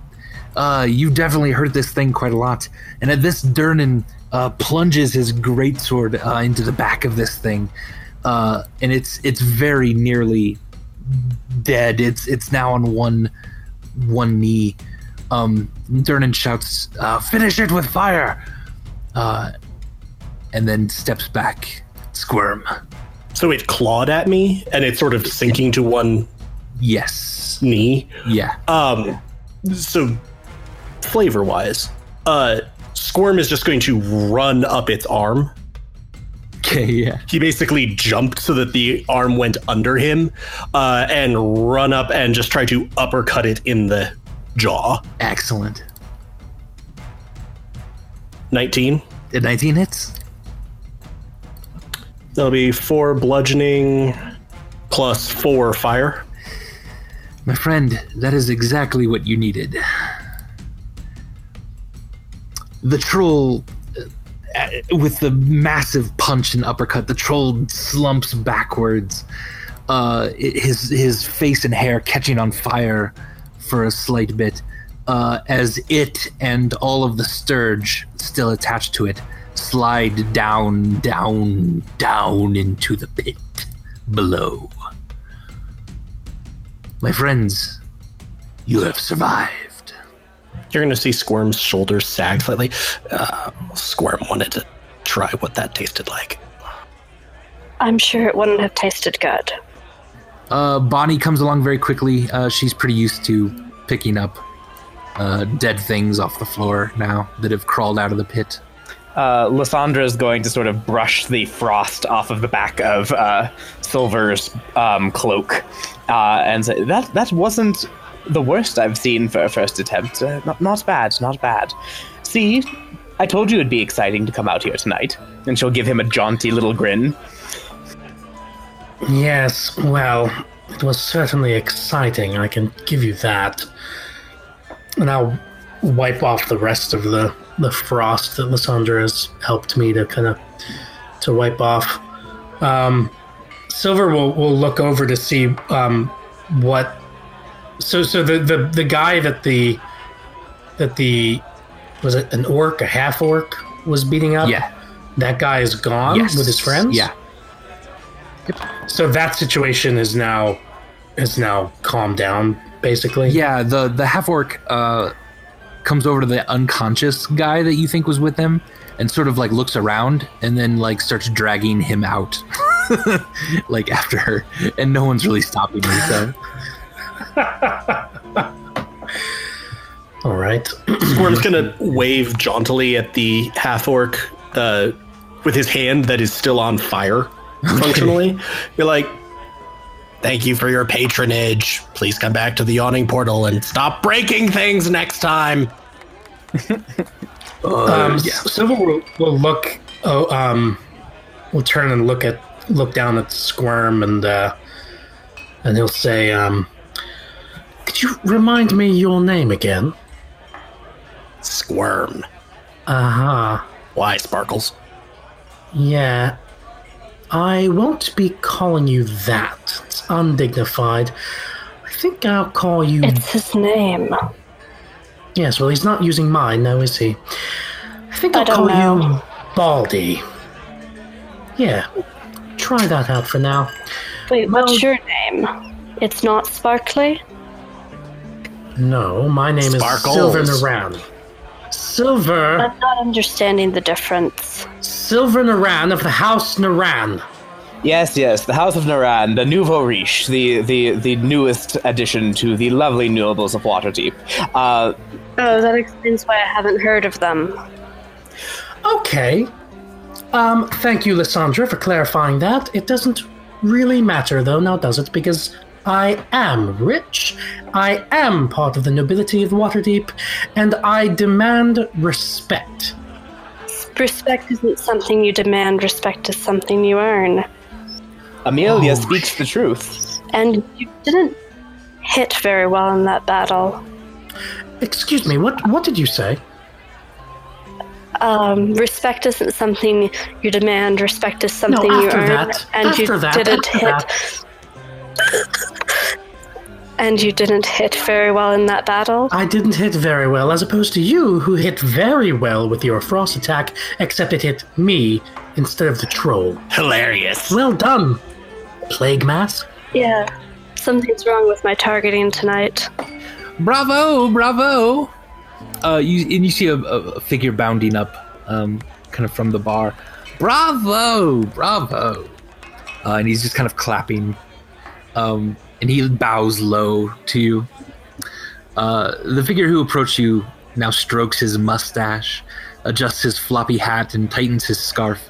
uh, you definitely hurt this thing quite a lot. And at this, Durnan uh, plunges his greatsword uh, into the back of this thing, uh, and it's it's very nearly dead. It's it's now on one one knee. Um, Durnan shouts, uh, "Finish it with fire!" Uh, and then steps back. Squirm. So it clawed at me, and it's sort of sinking to one Yes. knee. Yeah. Um, so flavor wise, uh, Squirm is just going to run up its arm. Okay. Yeah. He basically jumped so that the arm went under him, uh, and run up and just try to uppercut it in the jaw. Excellent. 19. Did 19 hits? That'll be four bludgeoning plus four fire. My friend, that is exactly what you needed. The troll, with the massive punch and uppercut, the troll slumps backwards, uh, his his face and hair catching on fire for a slight bit, uh, as it and all of the stirge still attached to it slide down, down, down into the pit below. My friends, you have survived. You're going to see Squirm's shoulders sag slightly. Uh, Squirm wanted to try what that tasted like. I'm sure it wouldn't have tasted good. Uh, Bonnie comes along very quickly. Uh, she's pretty used to picking up uh, dead things off the floor now that have crawled out of the pit. Uh, Lysandra is going to sort of brush the frost off of the back of uh, Silver's um, cloak uh, and say, that, that wasn't the worst I've seen for a first attempt. Uh, not, not bad, not bad. See, I told you it'd be exciting to come out here tonight. And she'll give him a jaunty little grin. Yes, well, it was certainly exciting, I can give you that. And I'll wipe off the rest of the, the frost that Lysandra has helped me to kind of to wipe off. Um, Silver will, will look over to see um, what so so the, the the guy that the that the was it an orc, a half orc was beating up? Yeah. That guy is gone yes. with his friends? Yeah. So that situation is now is now calmed down, basically. Yeah. The the half orc uh, comes over to the unconscious guy that you think was with him, and sort of like looks around, and then like starts dragging him out, (laughs) like after her, and no one's really stopping me. So All right. Squirm's gonna wave jauntily at the half orc uh, with his hand that is still on fire, (laughs) functionally. You're like, thank you for your patronage. Please come back to the yawning portal and stop breaking things next time. (laughs) um, Silver will, will look. Oh, um, will turn and look at look down at Squirm and uh, and he'll say, um, "Could you remind me your name again?" Squirm. Uh huh. Why, Sparkles? Yeah. I won't be calling you that. It's undignified. I think I'll call you. It's his name. Yes, well, he's not using mine though, is he? I think I I'll don't call you know. Baldy. Yeah, try that out for now. Wait, what's Well- your name? It's not Sparkly? No, my name Sparkles. is Silver Naran. Silver, I'm not understanding the difference. Silver Naran of the House Naran. Yes, yes, the House of Naran, the Nouveau Riche, the, the, the newest addition to the lovely nobles of Waterdeep. Uh, Oh, that explains why I haven't heard of them. Okay. Um, thank you, Lysandra, for clarifying that. It doesn't really matter, though, now does it? Because I am rich, I am part of the nobility of Waterdeep, and I demand respect. Respect isn't something you demand, respect is something you earn. Amelia Oh, speaks the truth. And you didn't hit very well in that battle. Excuse me, what what did you say? Um, respect isn't something you demand, respect is something you after earn. that. And After you that, didn't after hit. And you didn't hit very well in that battle. I didn't hit very well, as opposed to you, who hit very well with your frost attack, except it hit me instead of the troll. Hilarious. Well done, Plague Mask. Yeah. Something's wrong with my targeting tonight. Bravo, bravo. Uh, you and you see a, a a figure bounding up, um, kind of from the bar. Bravo, bravo. Uh, and he's just kind of clapping. Um, and he bows low to you. Uh, the figure who approached you now strokes his mustache, adjusts his floppy hat, and tightens his scarf.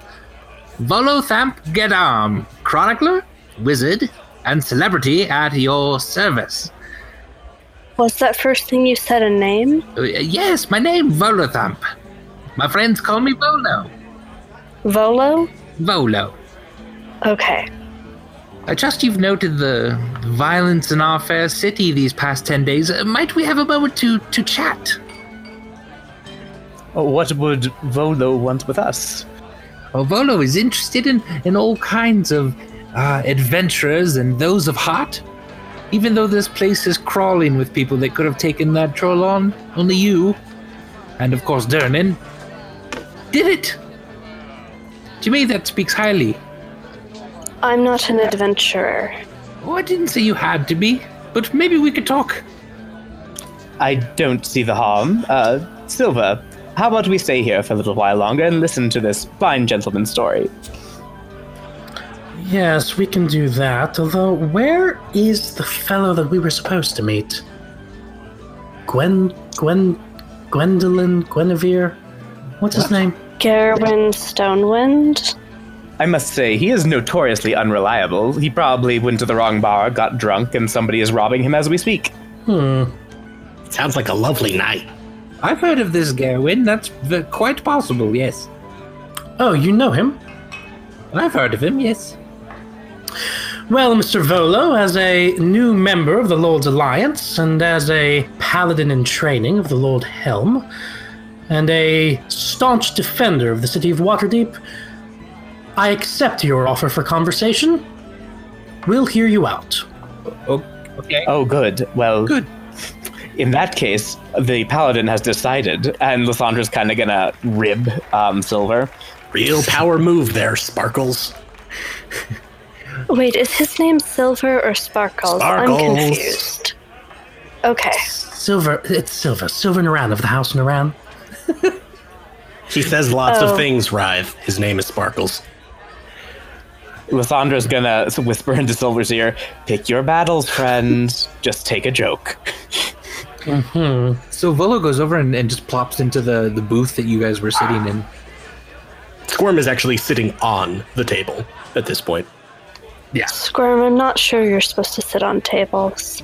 Volothamp Geddarm, chronicler, wizard, and celebrity at your service. Was that first thing you said a name? Uh, yes, my name Volothamp. My friends call me Volo. Volo? Volo. Okay. I trust you've noted the violence in our fair city these past ten days. Uh, might we have a moment to, to chat? What would Volo want with us? Well, Volo is interested in, in all kinds of uh, adventurers and those of heart. Even though this place is crawling with people that could have taken that troll on, only you, and of course Durnan, did it. To me, that speaks highly. I'm not an adventurer. Oh, I didn't say you had to be, but maybe we could talk. I don't see the harm. Uh, Silver, how about we stay here for a little while longer and listen to this fine gentleman's story? Yes, we can do that. Although, where is the fellow that we were supposed to meet? Gwen, Gwen, Gwendolyn, Guinevere? What's his name? Gerwin Stonewind? I must say, he is notoriously unreliable. He probably went to the wrong bar, got drunk, and somebody is robbing him as we speak. Hmm. Sounds like a lovely night. I've heard of this Gerwin. That's v- quite possible, yes. Oh, you know him? I've heard of him, yes. Well, Mr. Volo, as a new member of the Lord's Alliance, and as a paladin in training of the Lord Helm, and a staunch defender of the city of Waterdeep, I accept your offer for conversation. We'll hear you out. Oh, okay. Oh, good. Well, Good. In that case, the paladin has decided, and Lysandra's kind of gonna rib um, Silver. Real power move there, Sparkles. Wait, is his name Silver or Sparkles? I'm confused. Okay. Silver, it's Silver, Silver Naran of the House Naran. He says lots Oh. of things, Rive. His name is Sparkles. Lysandra's gonna whisper into Silver's ear, "Pick your battles, friend. Just take a joke." So Volo goes over and, and just plops into the, the booth that you guys were sitting in. Squirm is actually sitting on the table at this point. Yeah. Squirm, I'm not sure you're supposed to sit on tables.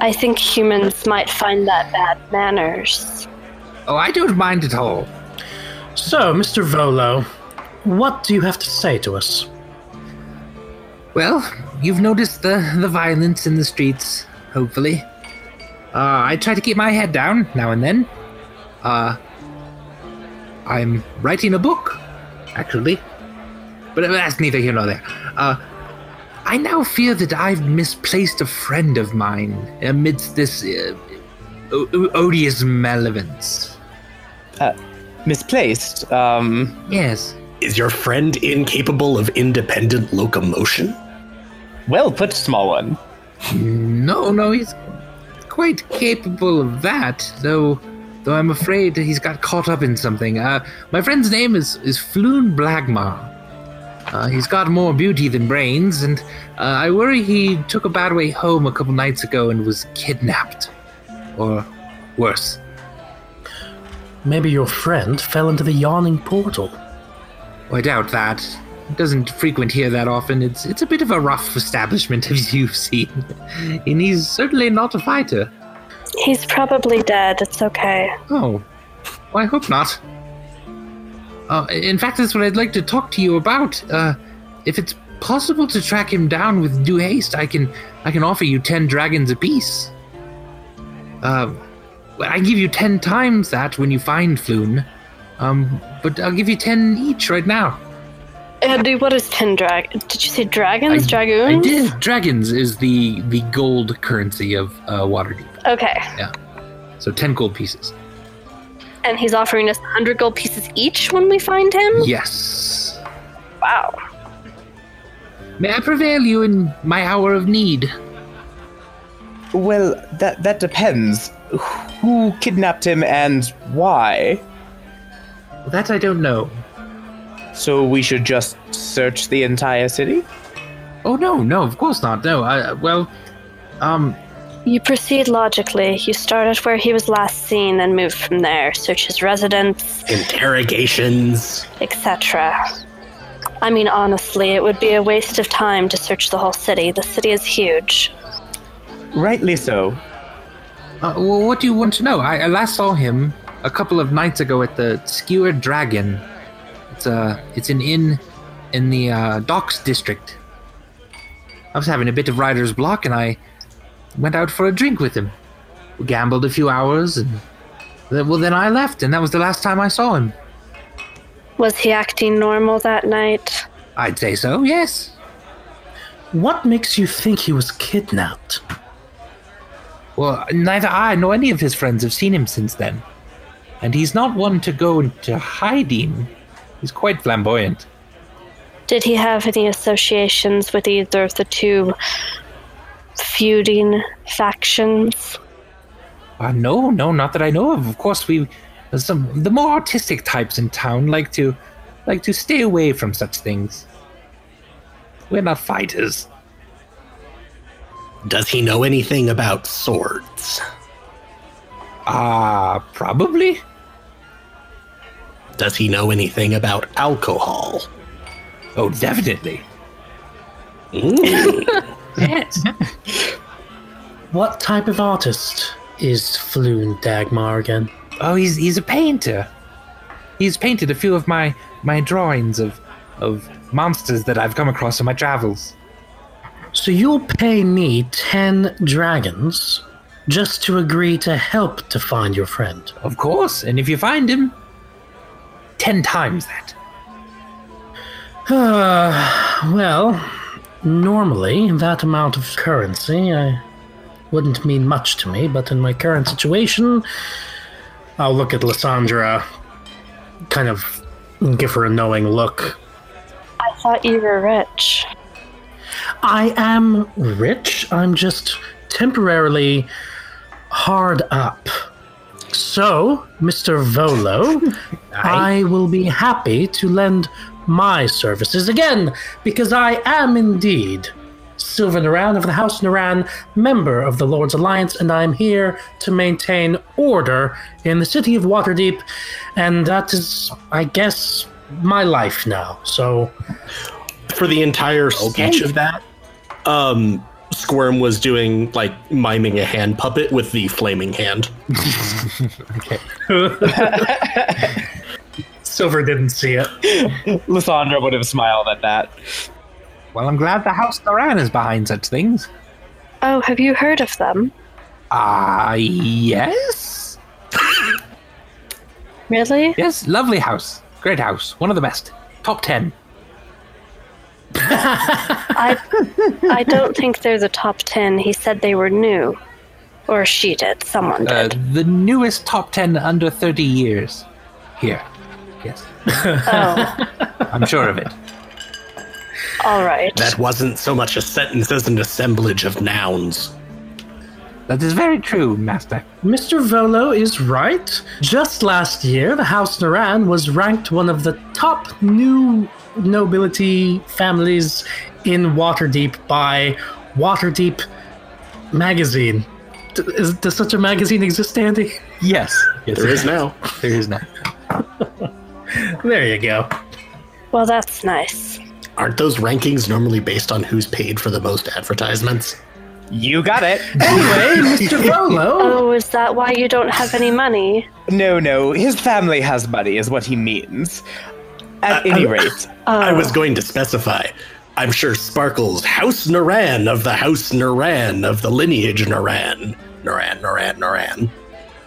I think humans might find that bad manners. Oh, I don't mind at all. So, Mr. Volo, what do you have to say to us? Well, you've noticed the, the violence in the streets, hopefully. Uh, I try to keep my head down now and then. Uh, I'm writing a book, actually. but that's neither here nor there. Uh, I now fear that I've misplaced a friend of mine amidst this uh, o- o- odious malevolence. Misplaced. Um, Yes. Is your friend incapable of independent locomotion? Well put, small one. No, no, he's quite capable of that, though. Though I'm afraid he's got caught up in something. Uh, my friend's name is is Floon Blagmar. Uh, he's got more beauty than brains, and uh, I worry he took a bad way home a couple nights ago and was kidnapped, or worse. Maybe your friend fell into the yawning portal. I doubt that. Doesn't frequent here that often. It's it's a bit of a rough establishment, as you've seen, and he's certainly not a fighter. He's probably dead. It's okay. Oh, well, I hope not. Uh, in fact, that's what I'd like to talk to you about. Uh, if it's possible to track him down with due haste, I can I can offer you ten dragons apiece. Uh, I give you ten times that when you find Floon. Um, but I'll give you ten each right now. And what is ten drag? Did you say dragons? I- Dragoons? I did. Dragons is the the gold currency of uh, Waterdeep. Okay. Yeah. So ten gold pieces. And he's offering us 100 gold pieces each when we find him? Yes. Wow. May I prevail you in my hour of need? Well, that that depends. Who kidnapped him and why? That I don't know. So we should just search the entire city? Oh no, no, of course not. No, I well, um, You proceed logically. You start at where he was last seen and move from there. Search his residence, Interrogations. etc. I mean, honestly, it would be a waste of time to search the whole city. The city is huge. Rightly so. uh, well, what do you want to know? I, I last saw him a couple of nights ago at the Skewered Dragon. It's uh, it's an inn in the uh, Docks district. I was having a bit of writer's block, and I went out for a drink with him. We gambled a few hours, and then, well, then I left, and that was the last time I saw him. Was he acting normal that night? I'd say so. Yes. What makes you think he was kidnapped? Well, neither I nor any of his friends have seen him since then. And he's not one to go into hiding. He's quite flamboyant. Did he have any associations with either of the two feuding factions? Uh, no, no, not that I know of. Of course, we some the more artistic types in town like to like to stay away from such things. We're not fighters. Does he know anything about swords? Ah, probably. Does he know anything about alcohol? Oh, definitely. Mm. Yes. (laughs) What type of artist is Floon Blagmar again? oh, he's he's a painter. He's painted a few of my my drawings of of monsters that I've come across in my travels. So you'll pay me 10 dragons just to agree to help to find your friend. Of course, and if you find him, ten times that. Uh, (sighs) well, normally that amount of currency I wouldn't mean much to me, but in my current situation, I'll look at Lysandra, kind of give her a knowing look. I thought you were rich. I am rich. I'm just temporarily hard up. So, Mr. Volo, (laughs) I will be happy to lend my services again, because I am indeed Sylvan Naran of the House Naran, member of the Lord's Alliance, and I'm here to maintain order in the city of Waterdeep, and that is, I guess, my life now. So, For the entire speech of that, um, Squirm was doing like miming a hand puppet with the flaming hand. Okay. (laughs) Silver didn't see it. Lysandra would have smiled at that. Well, I'm glad the House Naran is behind such things. Oh, have you heard of them? Ah, yes. Really? Yes, lovely house. Great house. One of the best. Top ten. (laughs) I I don't think they're the top ten. He said they were new. Or she did. Someone Uh, did. the newest top 10 under 30 years. Here. Yes. oh, (laughs) I'm sure of it. all right. That wasn't so much a sentence as an assemblage of nouns. That is very true, Master. Mr. Volo is right. Just last year, the House Naran was ranked one of the top new nobility families in Waterdeep by Waterdeep magazine. D- is, does such a magazine exist, Andy? Yes. yes There is now. There is now. (laughs) There you go. Well, that's nice. Aren't those rankings normally based on who's paid for the most advertisements? You got it. Anyway, (laughs) Mr. Volo. Oh, is that why you don't have any money? No, no, his family has money, is what he means. At any uh, rate, I was going to specify. I'm sure Sparkles, House Naran of the House Naran of the lineage Naran, Naran, Naran, Naran,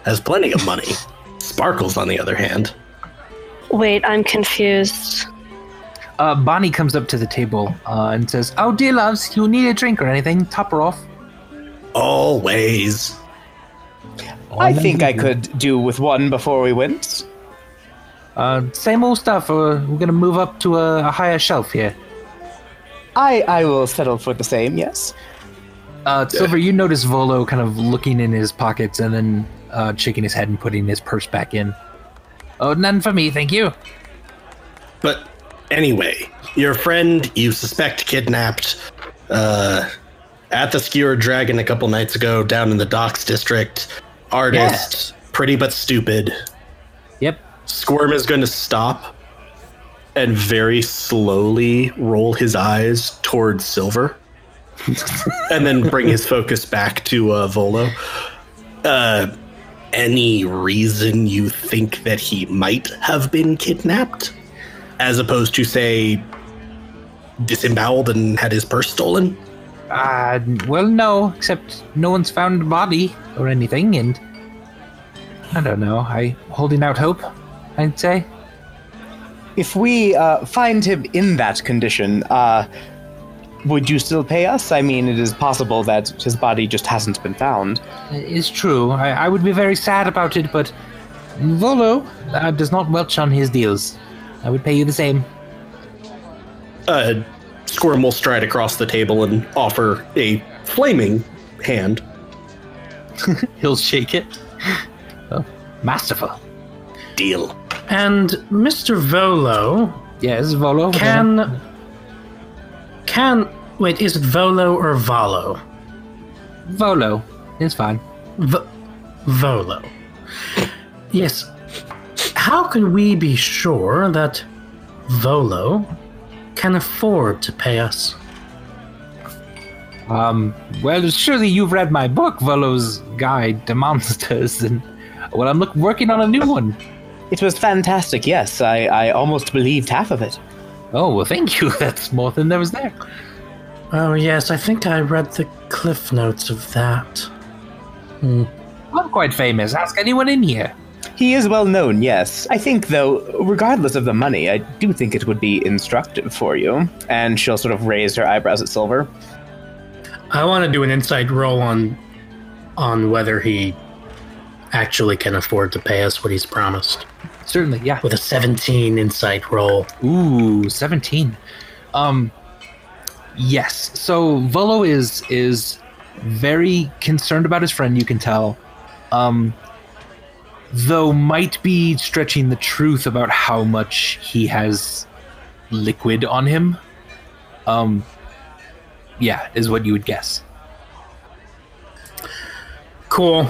has plenty of money. (laughs) Sparkles, on the other hand, Wait, I'm confused. Uh, Bonnie comes up to the table uh, and says, Oh, dear loves, you need a drink or anything? Top her off. always. I think I could do with one before we went. Uh, same old stuff. Uh, we're gonna move up to a, a higher shelf here. I I will settle for the same. Yes. Uh, Silver, you notice Volo kind of looking in his pockets and then uh, shaking his head and putting his purse back in. Oh, none for me, thank you. But anyway, your friend you suspect kidnapped uh, at the Skewer Dragon a couple nights ago down in the Docks District. Artist, pretty but stupid. Yep. Squirm is going to stop and very slowly roll his eyes towards Silver, (laughs) and then bring his focus back to uh, Volo. Uh, any reason you think that he might have been kidnapped, as opposed to say disemboweled and had his purse stolen? Uh, well, no, except no one's found a body or anything, and I don't know. I holding out hope, I'd say. If we uh, find him in that condition, uh, would you still pay us? I mean, it is possible that his body just hasn't been found. It's true. I, I would be very sad about it, but Volo uh, does not welch on his deals. I would pay you the same. Uh, Squirm will stride across the table and offer a flaming hand. (laughs) He'll shake it. (laughs) Oh, masterful. Deal. And Mr. Volo Yes, Volo. can. Can. Wait, is it Volo or Volo? Volo. It's fine. V- Volo. Yes. How can we be sure that Volo can afford to pay us? Um, well, surely you've read my book, Volo's Guide to Monsters, and well, I'm look, working on a new one. It was fantastic. Yes, I, I almost believed half of it. Oh, well, thank you. (laughs) That's more than there was there. Oh, yes, I think I read the cliff notes of that. Hmm. I'm quite famous. Ask anyone in here. He is well known, yes. I think, though, regardless of the money, I do think it would be instructive for you. And she'll sort of raise her eyebrows at Silver. I want to do an insight roll on on whether he actually can afford to pay us what he's promised. Certainly, yeah. With a 17 insight roll. Ooh, 17. Um yes. So Volo is is very concerned about his friend, you can tell. Um though might be stretching the truth about how much he has liquid on him. Um yeah, is what you would guess. Cool.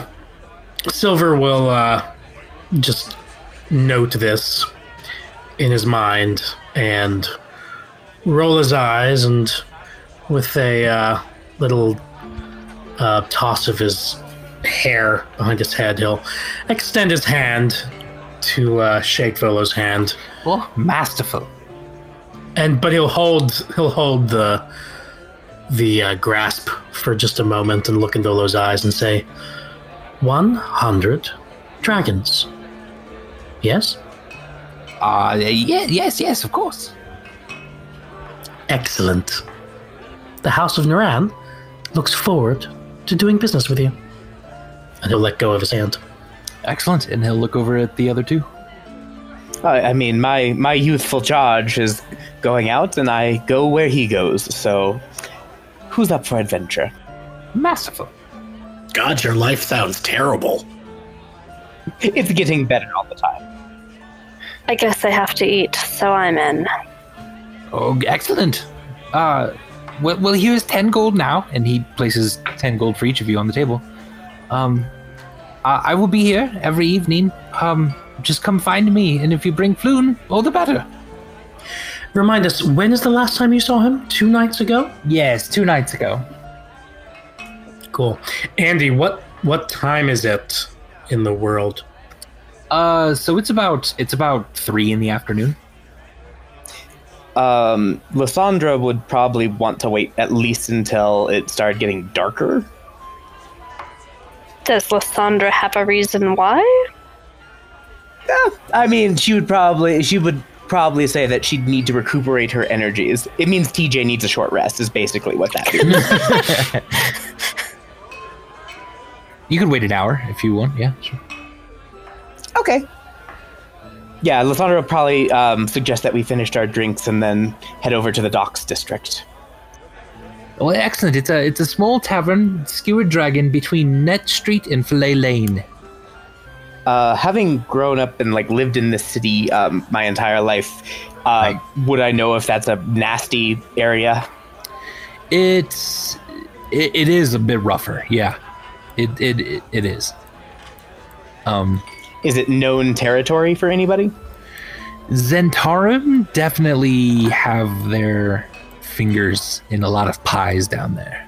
Silver will uh, just note this in his mind and roll his eyes, and with a uh, little uh, toss of his hair behind his head, he'll extend his hand to uh, shake Volo's hand, Well, masterful. and but he'll hold he'll hold the the uh, grasp for just a moment and look in Volo's eyes and say, 100 dragons. Yes? Uh yeah, yes, yes, of course. Excellent. The House of Naran looks forward to doing business with you. And he'll let go of his hand. Excellent. And he'll look over at the other two. I I mean, my my youthful charge is going out, and I go where he goes. So, who's up for adventure? Masterful. God, your life sounds terrible. It's getting better all the time. I guess I have to eat, so I'm in. Oh, excellent. Uh, well, well, here's 10 gold now. And he places 10 gold for each of you on the table. Um, I, I will be here every evening. Um, just come find me. And if you bring Floon, all the better. Remind us, when is the last time you saw him? Two nights ago? Yes, two nights ago. Cool. Andy, what what time is it in the world? Uh, so it's about it's about three in the afternoon. Um, Lysandra would probably want to wait at least until it started getting darker. Does Lysandra have a reason why? Eh, I mean, she would probably she would probably say that she'd need to recuperate her energies. It means TJ needs a short rest. Is basically what that means. (laughs) (laughs) You could wait an hour if you want. Yeah, sure. okay. Yeah, Lysandra will probably um, suggest that we finished our drinks and then head over to the docks district. Well, excellent. It's a it's a small tavern, Skewered Dragon, between Net Street and Fillet Lane. Uh, having grown up and like lived in this city um, my entire life, uh, would I know if that's a nasty area? It's it, it is a bit rougher. Yeah, it it it, it is. Um, Is it known territory for anybody? Zhentarim definitely have their fingers in a lot of pies down there.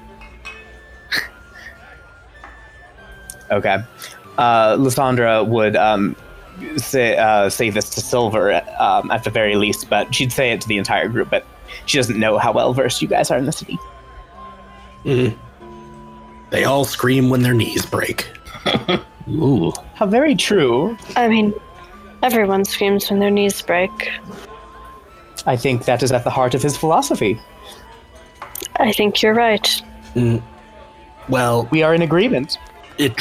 (laughs) Okay. Uh, Lysandra would um, say uh, say this to Silver um, at the very least, but she'd say it to the entire group. But she doesn't know how well versed you guys are in the city. They all scream when their knees break. (laughs) Ooh, How very true. I mean, everyone screams when their knees break. I think that is at the heart of his philosophy. I think you're right. Well, We are in agreement. it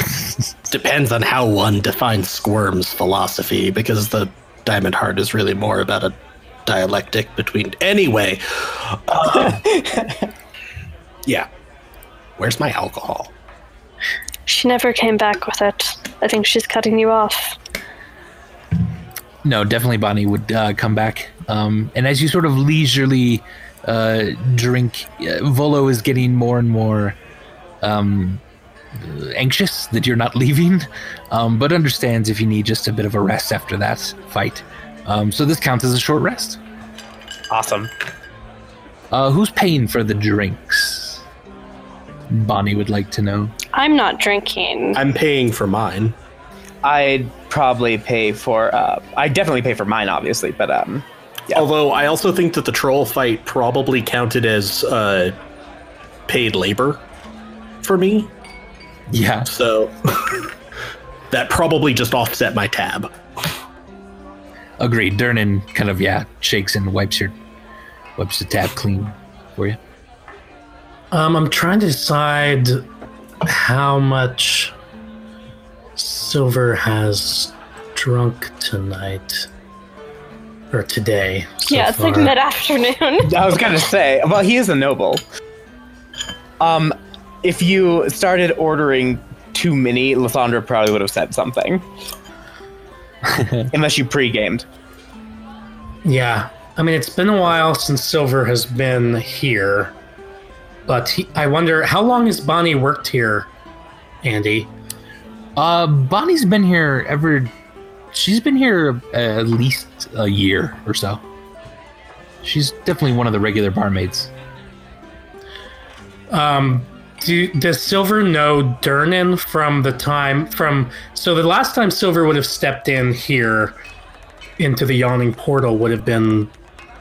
(laughs) depends on how one defines Squirm's philosophy, because the Diamond Heart is really more about a dialectic between. Anyway, uh, (laughs) yeah. Where's my alcohol? She never came back with it. I think she's cutting you off. no, definitely Bonnie would uh, come back. Um, and as you sort of leisurely uh, drink, uh, Volo is getting more and more um, anxious that you're not (laughs) leaving, um, but understands if you need just a bit of a rest after that fight. Um, so this counts as a short rest. Awesome. Uh, who's paying for the drinks? Bonnie would like to know. I'm not drinking. I'm paying for mine. I'd probably pay for. Uh, I definitely pay for mine, obviously, but um, Although I also think that the troll fight probably counted as uh, paid labor for me. Yeah. So (laughs) that probably just offset my tab. Agreed. Durnan kind of yeah shakes and wipes your wipes the tab clean for you. Um, I'm trying to decide how much Silver has drunk tonight or today. so yeah, it's like mid afternoon. (laughs) I was gonna say, well, he is a noble. Um, if you started ordering too many, Lysandra probably would have said something. (laughs) Unless you pre-gamed. Yeah, I mean it's been a while since Silver has been here, but he, I wonder how long has Bonnie worked here, Andy? Uh, Bonnie's been here ever. She's been here at least a year or so. She's definitely one of the regular barmaids. Um, do, does Silver know Durnan from the time from? So the last time Silver would have stepped in here into the yawning portal would have been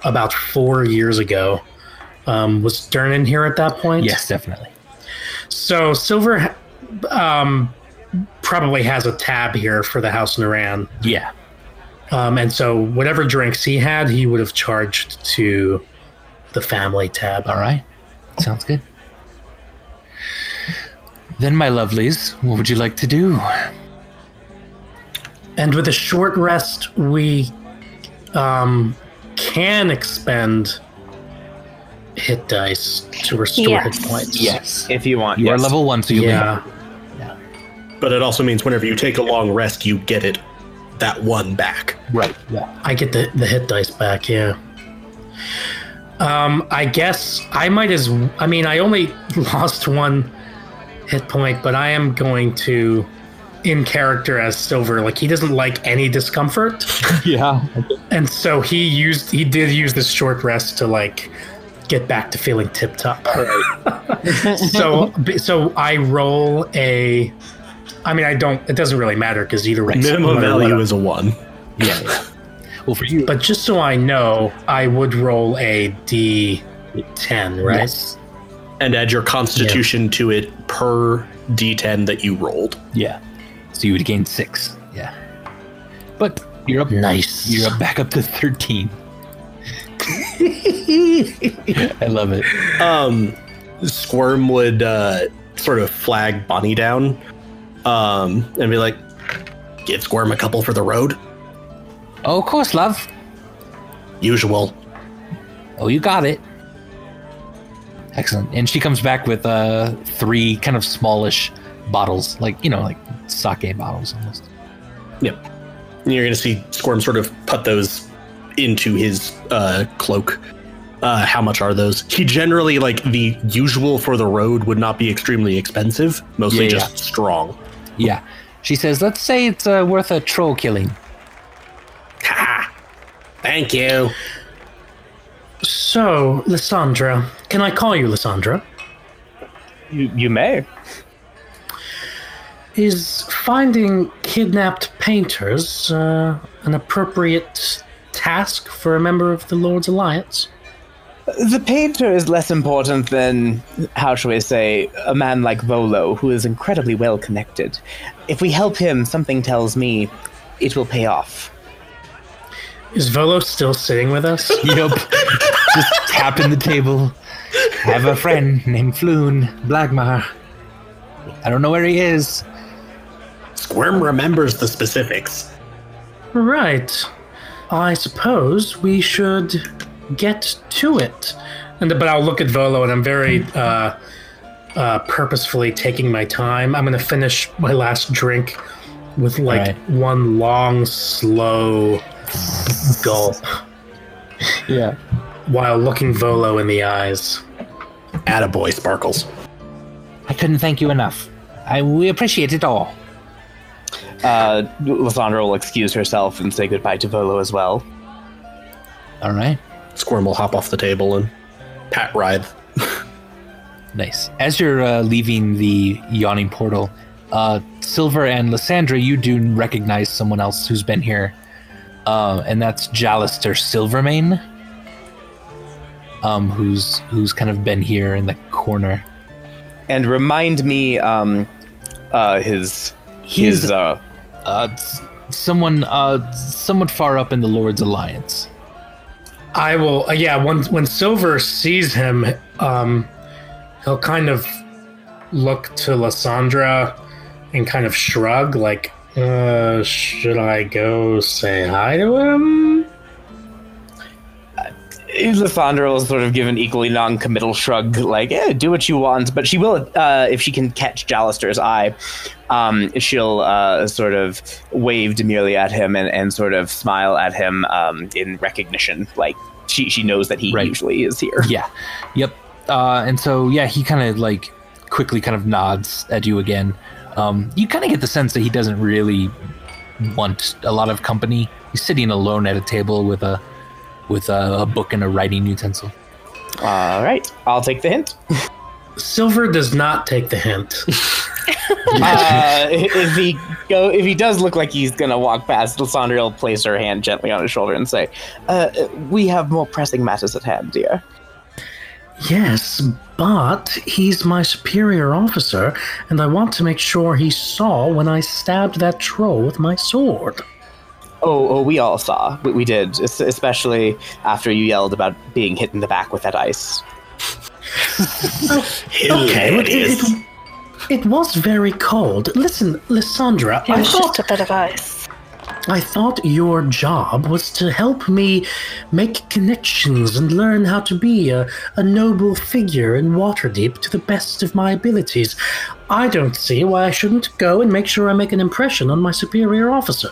about four years ago. Um, was Durnan here at that point? Yes, definitely. So Silver um, probably has a tab here for the House Naran. Yeah. Um, and so whatever drinks he had, he would have charged to the family tab. All right. Sounds good. Then, my lovelies, what would you like to do? And with a short rest, we um, can expend hit dice to restore Yes. hit points. Yes. If you want. You are level one, so you'll Yeah. But it also means whenever you take a long rest, you get it that one back. Right. Yeah. I get the, the hit dice back, yeah. Um, I guess I might as I mean I only (laughs) lost one hit point, but I am going to in character as Silver, like he doesn't like any discomfort. (laughs) Yeah. And so he used he did use this short rest to like get back to feeling tip top. so (laughs) so I roll a I mean I don't it doesn't really matter because either way Minimum no matter value is a one. Yeah. yeah. (laughs) Well, for you, But just so I know, I would roll a D10, right? Yes. And add your constitution to it per d10 that you rolled. Yeah. So you would gain six. Yeah. But you're up. Nice. You're up back up to thirteen. (laughs) I love it. Um, Squirm would uh, sort of flag Bonnie down um, and be like, give Squirm a couple for the road. Oh, of course, love. Usual. Oh, you got it. Excellent. And she comes back with uh three kind of smallish bottles, like you know, like sake bottles almost. Yep. And you're going to see Squirm sort of put those into his uh, cloak. Uh, how much are those? He generally, like, the usual for the road would not be extremely expensive, mostly Yeah, just strong. Yeah. She says, "Let's say it's uh, worth a troll killing." Ha! Thank you. So, Lysandra, can I call you Lysandra? You, you may. Is finding kidnapped painters uh, an appropriate task for a member of the Lord's Alliance? The painter is less important than, how shall we say, a man like Volo, who is incredibly well connected. If we help him, something tells me it will pay off. Is Volo still sitting with us? (laughs) Yep. Just tapping the table. Have a friend named Floon Blagmar. I don't know where he is. Squirm remembers the specifics. right. I suppose we should get to it. And but I'll look at Volo and I'm very uh, uh, purposefully taking my time. I'm going to finish my last drink with like Right. one long, slow gulp Yeah. while looking Volo in the eyes. Attaboy, Sparkles. I couldn't thank you enough. I we appreciate it all. Uh, Lysandra will excuse herself and say goodbye to Volo as well. All right. Squirm will hop off the table and pat Ride. Nice. As you're uh, leaving the yawning portal, uh, Silver and Lysandra, you do recognize someone else who's been here, uh, and that's Jalester Silvermane, um, who's who's kind of been here in the corner. And remind me, um, uh, his, He's his, uh, uh, someone uh, somewhat far up in the Lord's Alliance. I will. Uh, yeah, when when Silver sees him, um, he'll kind of look to Lysandra and kind of shrug, like, uh, "Should I go say hi to him?" Lysandra will sort of give an equally non-committal shrug, like, eh, do what you want. But she will, uh, if she can catch Jalester's eye, um, she'll uh, sort of wave demurely at him and, and sort of smile at him um, in recognition. Like, she, she knows that he Right. usually is here. Yeah. Yep. Uh, and so yeah, he kind of like quickly kind of nods at you again. Um, you kind of get the sense that he doesn't really want a lot of company. He's sitting alone at a table with a with a, a book and a writing utensil. All right, I'll take the hint. Silver does not take the hint. (laughs) (laughs) uh, if he go, if he does look like he's gonna walk past, Lysandra will place her hand gently on his shoulder and say, uh, "We have more pressing matters at hand, dear." yes, but he's my superior officer, and I want to make sure he saw when I stabbed that troll with my sword. Oh, oh, we all saw. We, we did, es- especially after you yelled about being hit in the back with that ice. (laughs) Okay, it, it, it was very cold. Listen, Lysandra, It I was thought just a bit of ice. I thought your job was to help me make connections and learn how to be a, a noble figure in Waterdeep to the best of my abilities. I don't see why I shouldn't go and make sure I make an impression on my superior officer.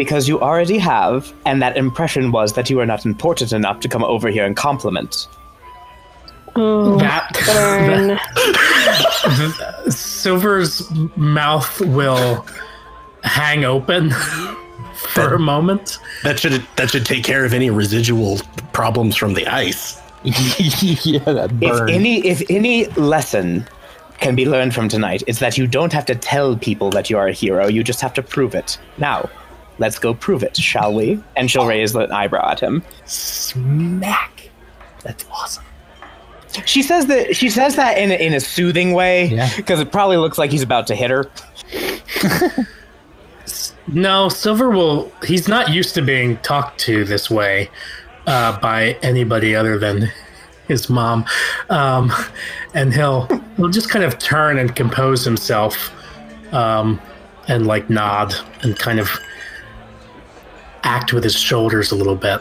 Because you already have, and that impression was that you are not important enough to come over here and compliment. Ooh, That, burn. (laughs) Silver's mouth will hang open (laughs) for a moment. That should that should take care of any residual problems from the ice. (laughs) yeah, that If any, if any lesson can be learned from tonight, it's that you don't have to tell people that you are a hero. You just have to prove it. Now, let's go prove it, shall we? And she'll raise an eyebrow at him. Smack. That's awesome. She says that she says that in a, in a soothing way Yeah. because it probably looks like he's about to hit her. (laughs) No, Silver will. He's not used to being talked to this way uh, by anybody other than his mom, um, and he'll he'll just kind of turn and compose himself, um, and like nod and kind of act with his shoulders a little bit.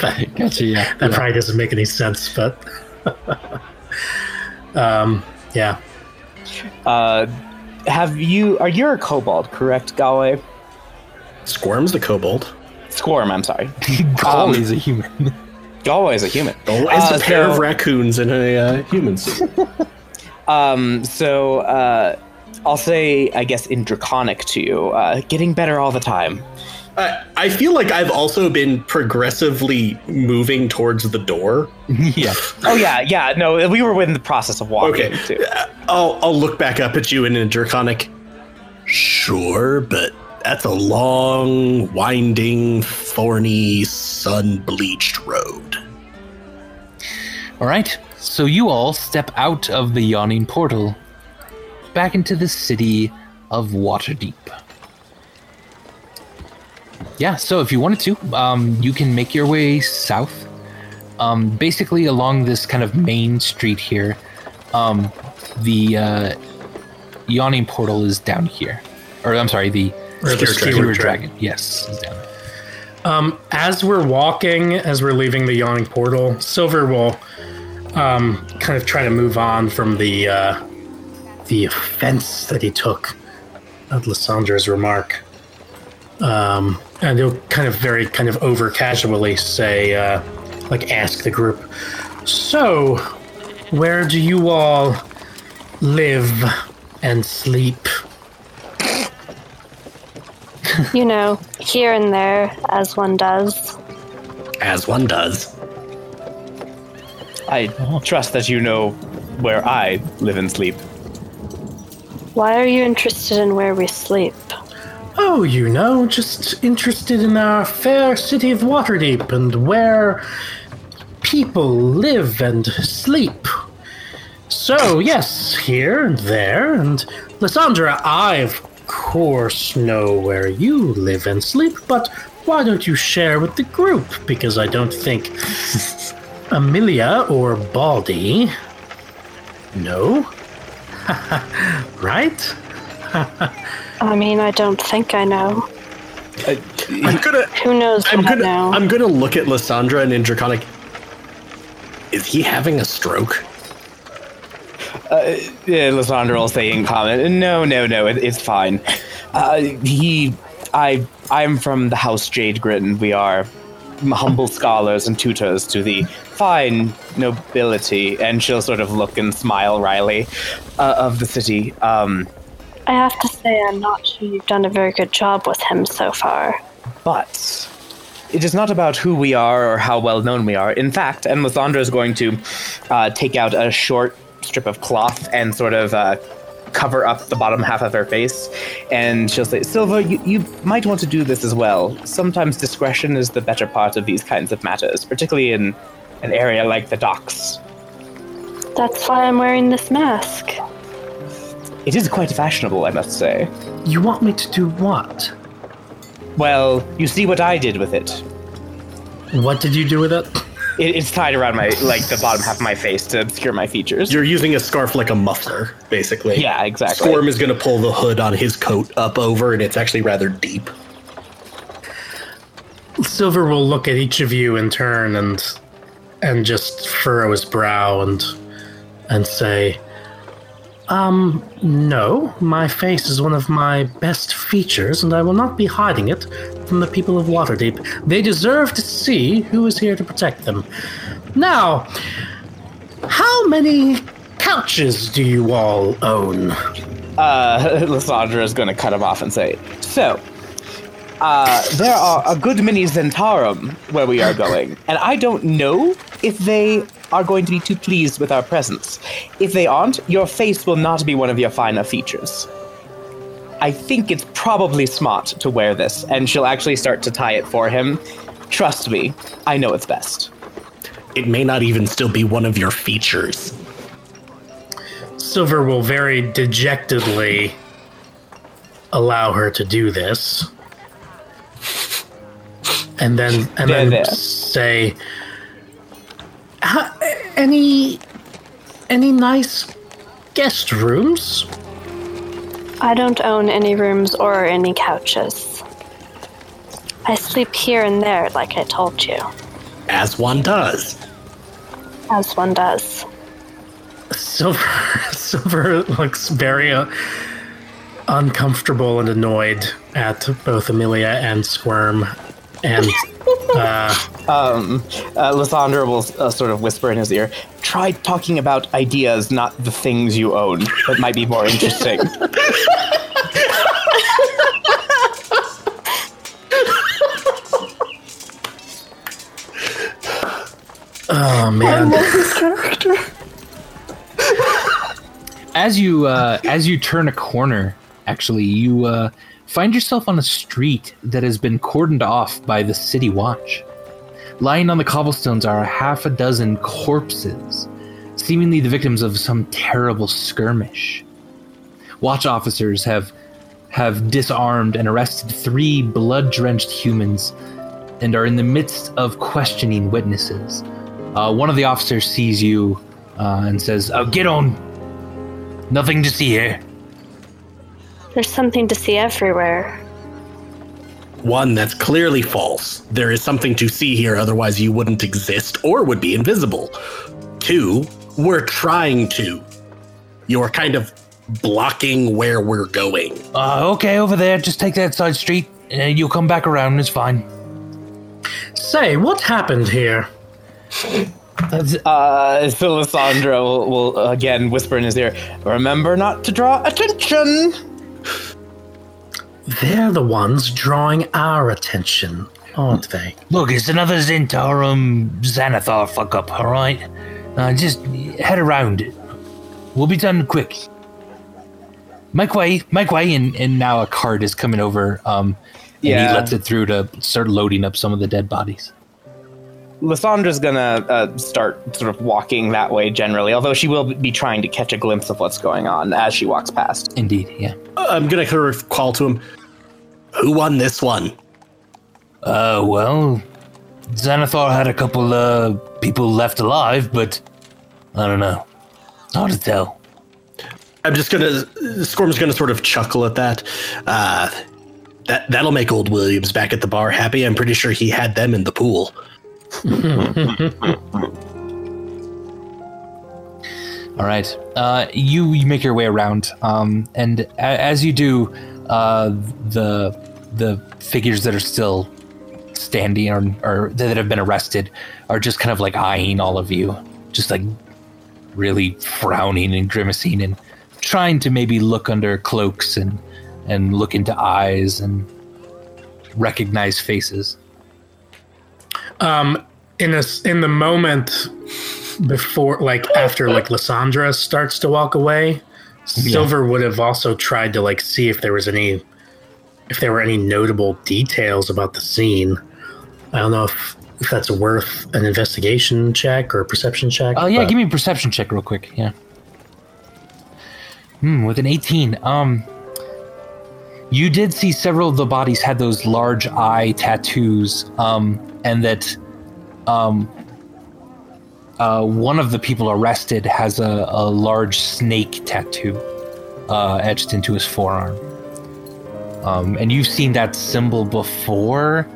that (laughs) Gotcha. Yeah. that yeah. probably doesn't make any sense, but (laughs) um, yeah. Uh, have you? Are you a kobold? Correct, Galway? Squirm's the kobold. Squirm. I'm sorry. (laughs) Galway is a human. Galway is a human. Always Uh, a pair so- of raccoons in a uh, human suit. Um, so uh, I'll say, I guess, in Draconic to you, uh, getting better all the time. I, I feel like I've also been progressively moving towards the door. (laughs) yeah. Oh yeah, yeah. No, we were in the process of walking Okay, too. uh, I'll I'll look back up at you in a draconic. Sure, but that's a long, winding, thorny, sun-bleached road. All right. So you all step out of the yawning portal, back into the city of Waterdeep. Yeah. So if you wanted to, um, you can make your way south, um, basically along this kind of main street here. Um, the uh, yawning portal is down here, or I'm sorry, the Or the skewer dragon. Yes, is down. Um, as we're walking, as we're leaving the yawning portal, Silver will um, kind of try to move on from the uh, the offense that he took at Lysandra's remark, um, and he'll kind of very kind of over casually say, uh, like, ask the group, "So, where do you all live and sleep?" (laughs) You know, here and there, as one does. As one does. I trust that you know where I live and sleep. Why are you interested in where we sleep? Oh, you know, just interested in our fair city of Waterdeep and where people live and sleep. So, yes, here and there, and Lysandra, I of course know where you live and sleep, but why don't you share with the group? Because I don't think (laughs) Amelia or Baldy know. (laughs) right? (laughs) I mean, I don't think I know. I'm gonna Who knows I'm gonna I? I'm gonna look at Lysandra and in draconic. Is he having a stroke? Uh, yeah, Lysandra will say in comment, "No, no, no, it, it's fine." Uh, he, I, I'm from the House Jade Grin. We are humble scholars and tutors to the fine nobility, and she'll sort of look and smile wryly uh, of the city. Um, I have to say, I'm not sure you've done a very good job with him so far. But it is not about who we are or how well known we are. In fact, and Lysandra is going to uh, take out a short strip of cloth and sort of uh, cover up the bottom half of her face. And she'll say, Silva, you, you might want to do this as well. Sometimes discretion is the better part of these kinds of matters, particularly in an area like the docks. That's why I'm wearing this mask. It is quite fashionable, I must say. You want me to do what? Well, you see what I did with it. What did you do with it? it it's tied around my like the bottom half of my face to obscure my features. You're using a scarf like a muffler, basically. yeah, exactly. Squirm is going to pull the hood on his coat up over, and it's actually rather deep. Silver will look at each of you in turn and and just furrow his brow and and say, "Um, no, my face is one of my best features, and I will not be hiding it from the people of Waterdeep. They deserve to see who is here to protect them. Now, how many couches do you all own?" uh, (laughs) Lysandra is going to cut him off and say, "So, uh, there are a good many Zhentarim where we are going, and I don't know if they are going to be too pleased with our presence. If they aren't, your face will not be one of your finer features. I think it's probably smart to wear this, and she'll actually start to tie it for him. Trust me, I know it's best." It may not even still be one of your features. Silver will very dejectedly allow her to do this. And then and There, then there. say "Ha- any any nice guest rooms? I don't own any rooms or any couches. I sleep here and there, like I told you, As one does. as one does. Silver (laughs) Silver looks very uh, uncomfortable and annoyed at both Amelia and Squirm and (laughs) uh, Um, uh, Lysandra will uh, sort of whisper in his ear, try talking about ideas, not the things you own. That might be more interesting. (laughs) oh man. I love this character. as you uh, as you turn a corner, actually, you uh, find yourself on a street that has been cordoned off by the city watch. Lying on the cobblestones are a half a dozen corpses, seemingly the victims of some terrible skirmish. Watch officers have have disarmed and arrested three blood-drenched humans and are in the midst of questioning witnesses. Uh, one of the officers sees you uh, and says, oh, "Get on, Nothing to see here. There's something to see everywhere. One that's clearly false. There is something to see here, otherwise, you wouldn't exist or would be invisible. Two, we're trying to. You're kind of blocking where we're going. Uh, okay, over there. Just take that side street. Uh, you'll come back around. It's fine. Say, what happened here? (laughs) Uh, so will, will again whisper in his ear, remember not to draw attention. They're the ones drawing our attention, aren't they? Look, it's another Zhentarim Xanathar fuck up, alright? Uh, just head around. We'll be done quick. Make way, make way, and, and now a cart is coming over. Um, and Yeah. he lets it through to start loading up some of the dead bodies. Lysandra's gonna uh, start sort of walking that way generally, although she will be trying to catch a glimpse of what's going on as she walks past. Indeed, yeah. I'm gonna kind of call to him. Who won this one? Uh, well, Xanathar had a couple uh people left alive, but I don't know. Hard to tell. I'm just gonna. Squirm's gonna sort of chuckle at that. Uh, that that'll make old Williams back at the bar happy. I'm pretty sure he had them in the pool. (laughs) All right. Uh, you you make your way around, um, and a- as you do, uh, the the figures that are still standing or, or that have been arrested are just kind of like eyeing all of you, just like really frowning and grimacing and trying to maybe look under cloaks and and look into eyes and recognize faces. Um, in a in the moment before, like after, like Lysandra starts to walk away, Silver would have also tried to like see if there was any, if there were any notable details about the scene. I don't know if if that's worth an investigation check or a perception check. Oh yeah, but- give me a perception check real quick. Yeah. Hmm, with an 18. Um you did see several of the bodies had those large eye tattoos, um, and that um, uh, one of the people arrested has a, a large snake tattoo uh, etched into his forearm. Um, and you've seen that symbol before,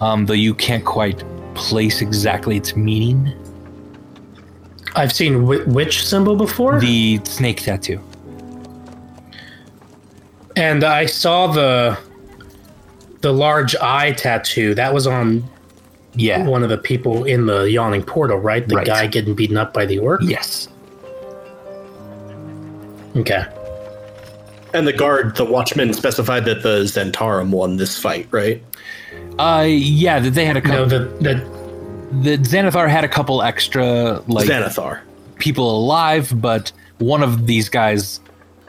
um, though you can't quite place exactly its meaning. I've seen whi which symbol before, The snake tattoo. and I saw the the large eye tattoo. That was on Yeah. one of the people in the yawning portal, right? The Right. guy getting beaten up by the orc. Yes. Okay. And the guard, the watchman, specified that the Zhentarim won this fight, right? Uh, yeah. That they had a No, couple. the the the Xanathar had a couple extra like Xanathar. people alive, but one of these guys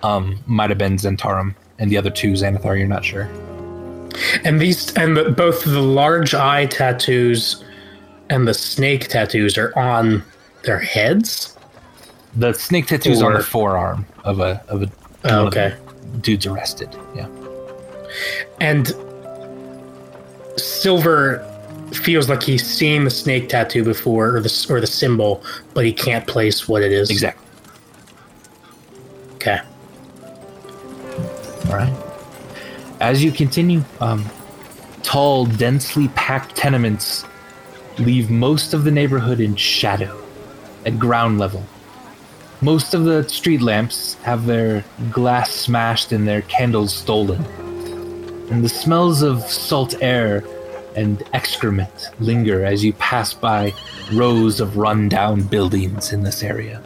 um, might have been Zhentarim, and the other two Xanathar. You're not sure. And these and the, both the large eye tattoos and the snake tattoos are on their heads. The snake tattoo's are on the forearm of a of a Oh, one of dudes arrested. Yeah. And Silver feels like he's seen the snake tattoo before, or the or the symbol, but he can't place what it is. Exactly. Okay. All right. As you continue, um, tall, densely packed tenements leave most of the neighborhood in shadow at ground level. Most of the street lamps have their glass smashed and their candles stolen. And the smells of salt air and excrement linger as you pass by rows of rundown buildings in this area.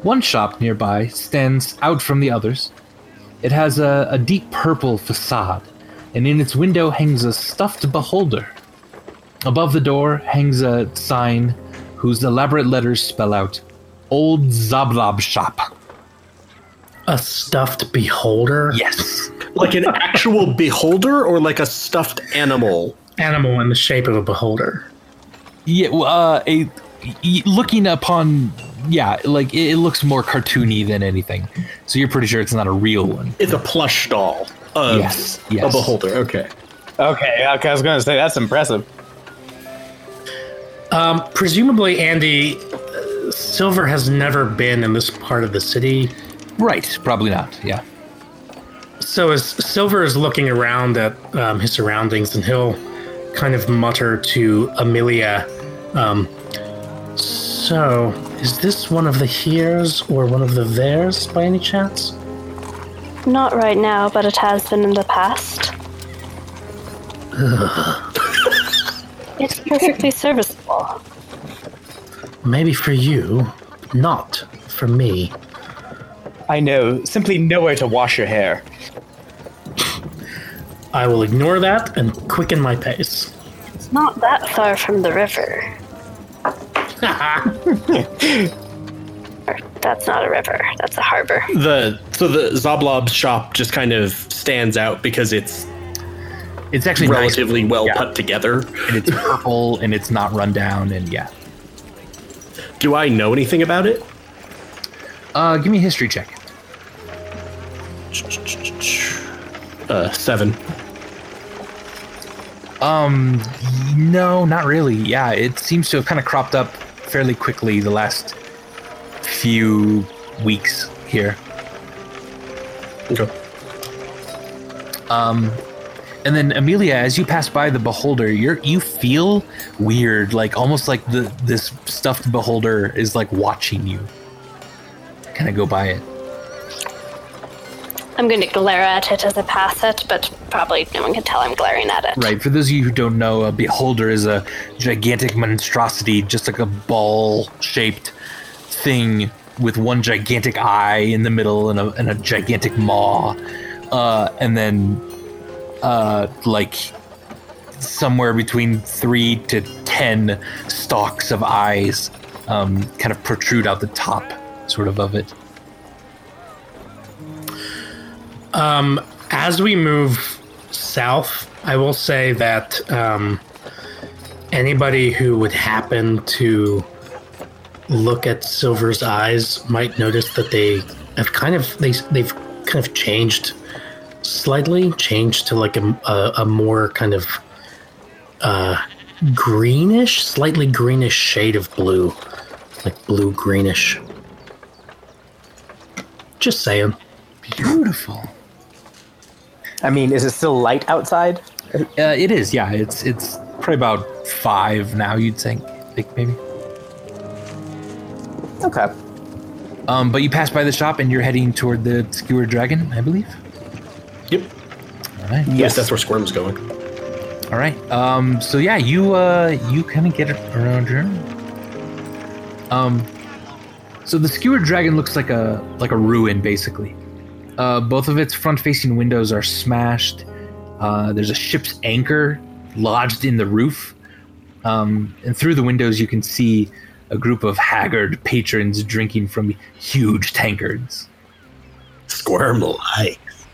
One shop nearby stands out from the others. It has a, a deep purple facade, and in its window hangs a stuffed beholder. Above the door hangs a sign whose elaborate letters spell out Old Xoblob Shop. A stuffed beholder Yes. Like an actual beholder or like a stuffed animal? animal in the shape of a beholder. Yeah, well, uh, a, y- looking upon, yeah, like it, it looks more cartoony than anything. So you're pretty sure it's not a real one. It's a plush doll of Yes, a beholder. Okay. Okay, okay, I was gonna say that's impressive. Um, presumably, Andy uh, Silver has never been in this part of the city, Right, probably not. Yeah. so as Silver is looking around at um, his surroundings, and he'll kind of mutter to Amelia, um, "So, is this one of the here's or one of the theirs by any chance?" Not right now, but it has been in the past. (laughs) it's perfectly serviceable. Maybe for you, not for me. I know, simply nowhere to wash your hair. I will ignore that and quicken my pace. It's not that far from the river. Or, (laughs) that's not a river. That's a harbor. The so the Xoblob's shop just kind of stands out because it's It's actually nice, relatively well Yeah. put together. and it's purple and it's not run down and yeah. Do I know anything about it? Uh, give me a history check. Uh, seven. Um, no, not really. Yeah, it seems to have kind of cropped up fairly quickly the last few weeks here. Okay. Um, and then Amelia, as you pass by the beholder, you're you feel weird, like almost like the this stuffed beholder is like watching you. Kind of go by it. I'm going to glare at it as I pass it, but probably no one can tell I'm glaring at it. Right. For those of you who don't know, a beholder is a gigantic monstrosity, just like a ball-shaped thing with one gigantic eye in the middle and a, and a gigantic maw, uh, and then uh, like somewhere between three to ten stalks of eyes, um, kind of protrude out the top, sort of of it. Um, as we move south, I will say that um, anybody who would happen to look at Silver's eyes might notice that they have kind of they they've kind of changed slightly, changed to like a, a, a more kind of uh, greenish, slightly greenish shade of blue, like blue greenish. Just saying. Beautiful. I mean, is it still light outside? Uh, it is, yeah. It's it's probably about five now. You'd think, think maybe. Okay. Um, but you pass by the shop and you're heading toward the skewered dragon, I believe. Yep. All right. Yes, that's where Squirm's going. All right. Um. So yeah, you uh you kind of get it around here. Um. So the skewered dragon looks like a like a ruin, basically. Uh, both of its front-facing windows are smashed. Uh, there's a ship's anchor lodged in the roof, um, and through the windows you can see a group of haggard patrons drinking from huge tankards. Squirm likes.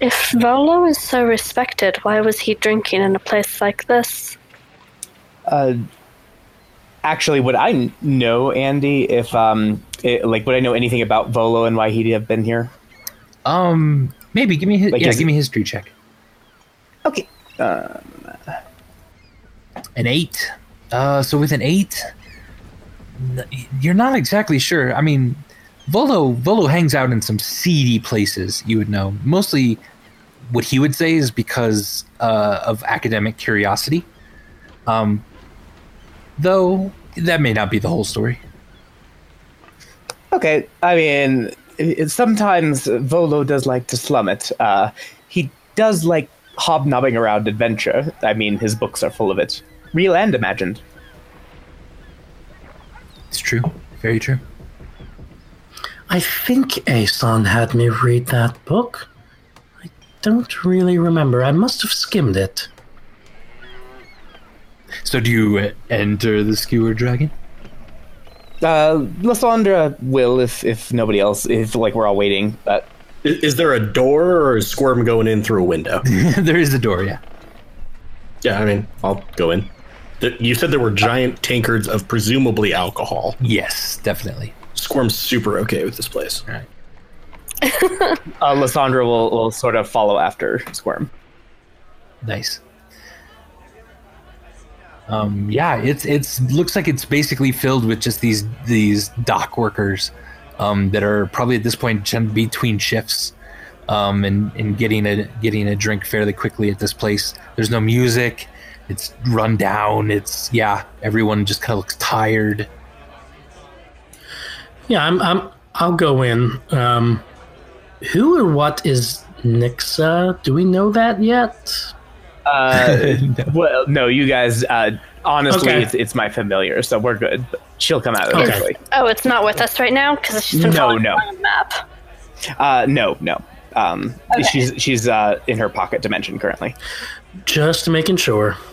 If Volo is so respected, why was he drinking in a place like this? Uh, actually, would I know Andy if um, it, like would I know anything about Volo and why he'd have been here? Um, maybe give me his, Like, yeah, give it- me a history check. Okay. Uh, An eight. Uh, so with an eight, you're not exactly sure. I mean, Volo Volo hangs out in some seedy places. You would know. Mostly, what he would say is because uh, of academic curiosity. Um, though that may not be the whole story. Okay, I mean, it, sometimes Volo does like to slum it. Uh, he does like hobnobbing around adventure. I mean, his books are full of it, real and imagined. It's true. Very true. I think Aeson had me read that book. I don't really remember. I must have skimmed it. So do you uh, enter the Skewered Dragon? Uh, Lysandra will if if nobody else, if like we're all waiting. But Is, is there a door or is Squirm going in through a window? (laughs) there is a door. Yeah. yeah, I mean, I'll go in. Th- You said there were giant tankards of presumably alcohol. Yes, definitely. Squirm's super okay with this place. All right. (laughs) uh, Lysandra will will sort of follow after Squirm. Nice. Um, yeah, it's it's looks like it's basically filled with just these these dock workers um, that are probably at this point between shifts um, and and getting a getting a drink fairly quickly at this place. There's no music. It's run down. It's yeah. Everyone just kind of looks tired. Yeah, I'm. I'm. I'll go in. Um, who or what is Nixa? Do we know that yet? Uh, (laughs) well, no, you guys. Uh, honestly, Okay. it's, it's my familiar, so we're good. She'll come out Okay. eventually. Oh, it's not with us right now because she's been No, no. along the map. Uh, no, no. Um, she's she's uh, in her pocket dimension currently. Just making sure. (laughs)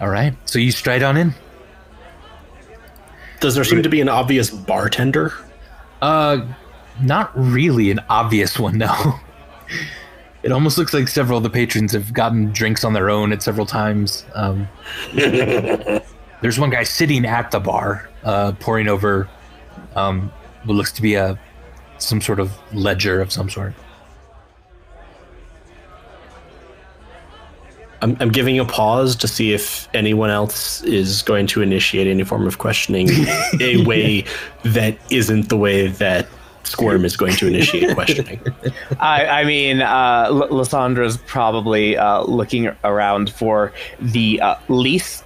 All right, so you stride on in. Does there seem to be an obvious bartender? Uh, not really an obvious one, no. (laughs) It almost looks like several of the patrons have gotten drinks on their own at several times. Um, (laughs) there's one guy sitting at the bar, uh, pouring over um, what looks to be a some sort of ledger of some sort. I'm, I'm giving a pause to see if anyone else is going to initiate any form of questioning (laughs) a way that isn't the way that Squirm is going to initiate (laughs) questioning. I, I mean, uh, L- Lysandra's probably uh, looking around for the uh, least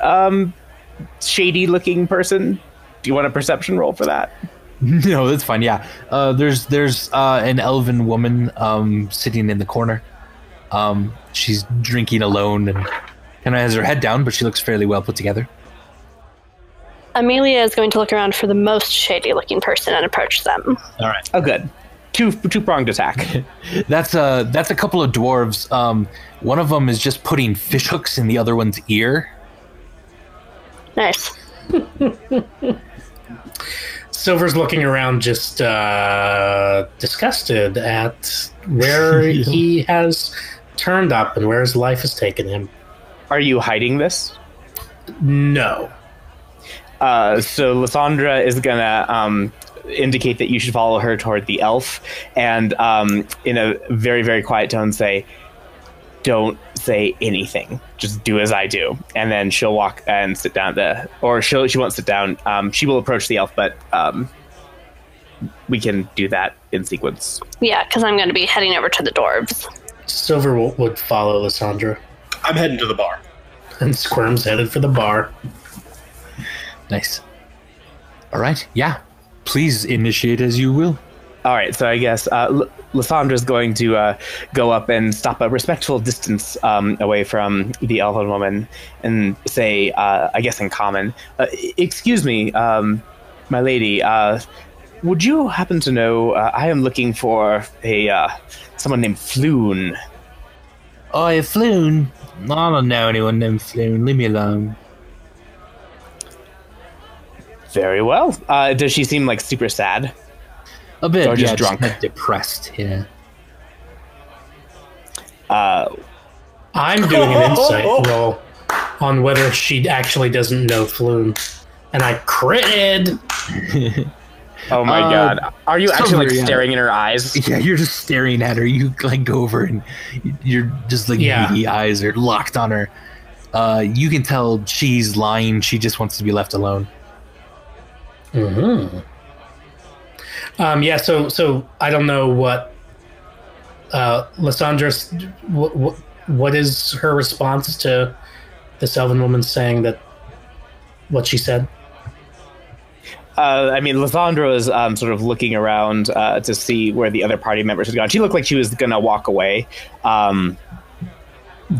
um, shady-looking person. Do you want a perception roll for that? (laughs) no, that's fine. Yeah, uh, there's there's uh, an elven woman um, sitting in the corner. Um, she's drinking alone and kind of has her head down, but she looks fairly well put together. Amelia is going to look around for the most shady looking person and approach them. All right. Oh, good. Two two pronged attack. (laughs) That's a that's a couple of dwarves. Um, one of them is just putting fish hooks in the other one's ear. Nice. Silver's looking around, just uh, disgusted at where (laughs) he has turned up and where his life has taken him. Are you hiding this? No. Uh, so Lysandra is gonna um, indicate that you should follow her toward the elf, and um, in a very very quiet tone say, "Don't say anything. Just do as I do." And then she'll walk and sit down. The or she'll she won't sit down. Um, she will approach the elf, but um, we can do that in sequence. Yeah, because I'm going to be heading over to the dwarves. Silver will, would follow Lysandra, I'm heading to the bar. and Squirm's headed for the bar. Nice. All right. Yeah. Please initiate as you will. All right, so I guess uh, L- going to uh, go up and stop a respectful distance um, away from the elven woman and say, uh, I guess in common, uh, "Excuse me, um, my lady. Uh, would you happen to know? Uh, I am looking for a uh, someone named Floon. Oh, you Floon. I don't know anyone named Floon. Leave me alone. Very well. Uh, does she seem like super sad? A bit. Or just yeah, drunk. kind of depressed. Yeah. Uh, I'm doing an insight (laughs) roll on whether she actually doesn't know Floon, And I critted. (laughs) oh my Uh, god, are you actually like staring in her eyes? Yeah, you're just staring at her. You like go over and you're just like Yeah. beady eyes are locked on her. Uh, you can tell she's lying. She just wants to be left alone. Hmm Um, yeah, so so I don't know what uh, what, what what is her response to this elven woman saying that what she said? Uh, I mean, Lysandra was um, sort of looking around uh, to see where the other party members had gone. She looked like she was going to walk away, um,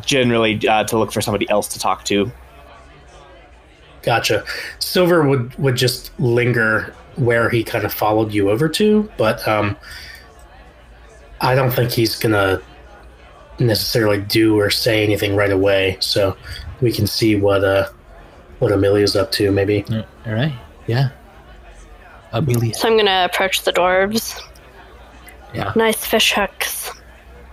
generally uh, to look for somebody else to talk to. Gotcha. Silver would would just linger where he kind of followed you over to, but um, I don't think he's gonna necessarily do or say anything right away. So we can see what uh what Amelia's up to. Maybe. All right. Yeah. Amelia. So I'm going to approach the dwarves. Yeah. Nice fish hooks.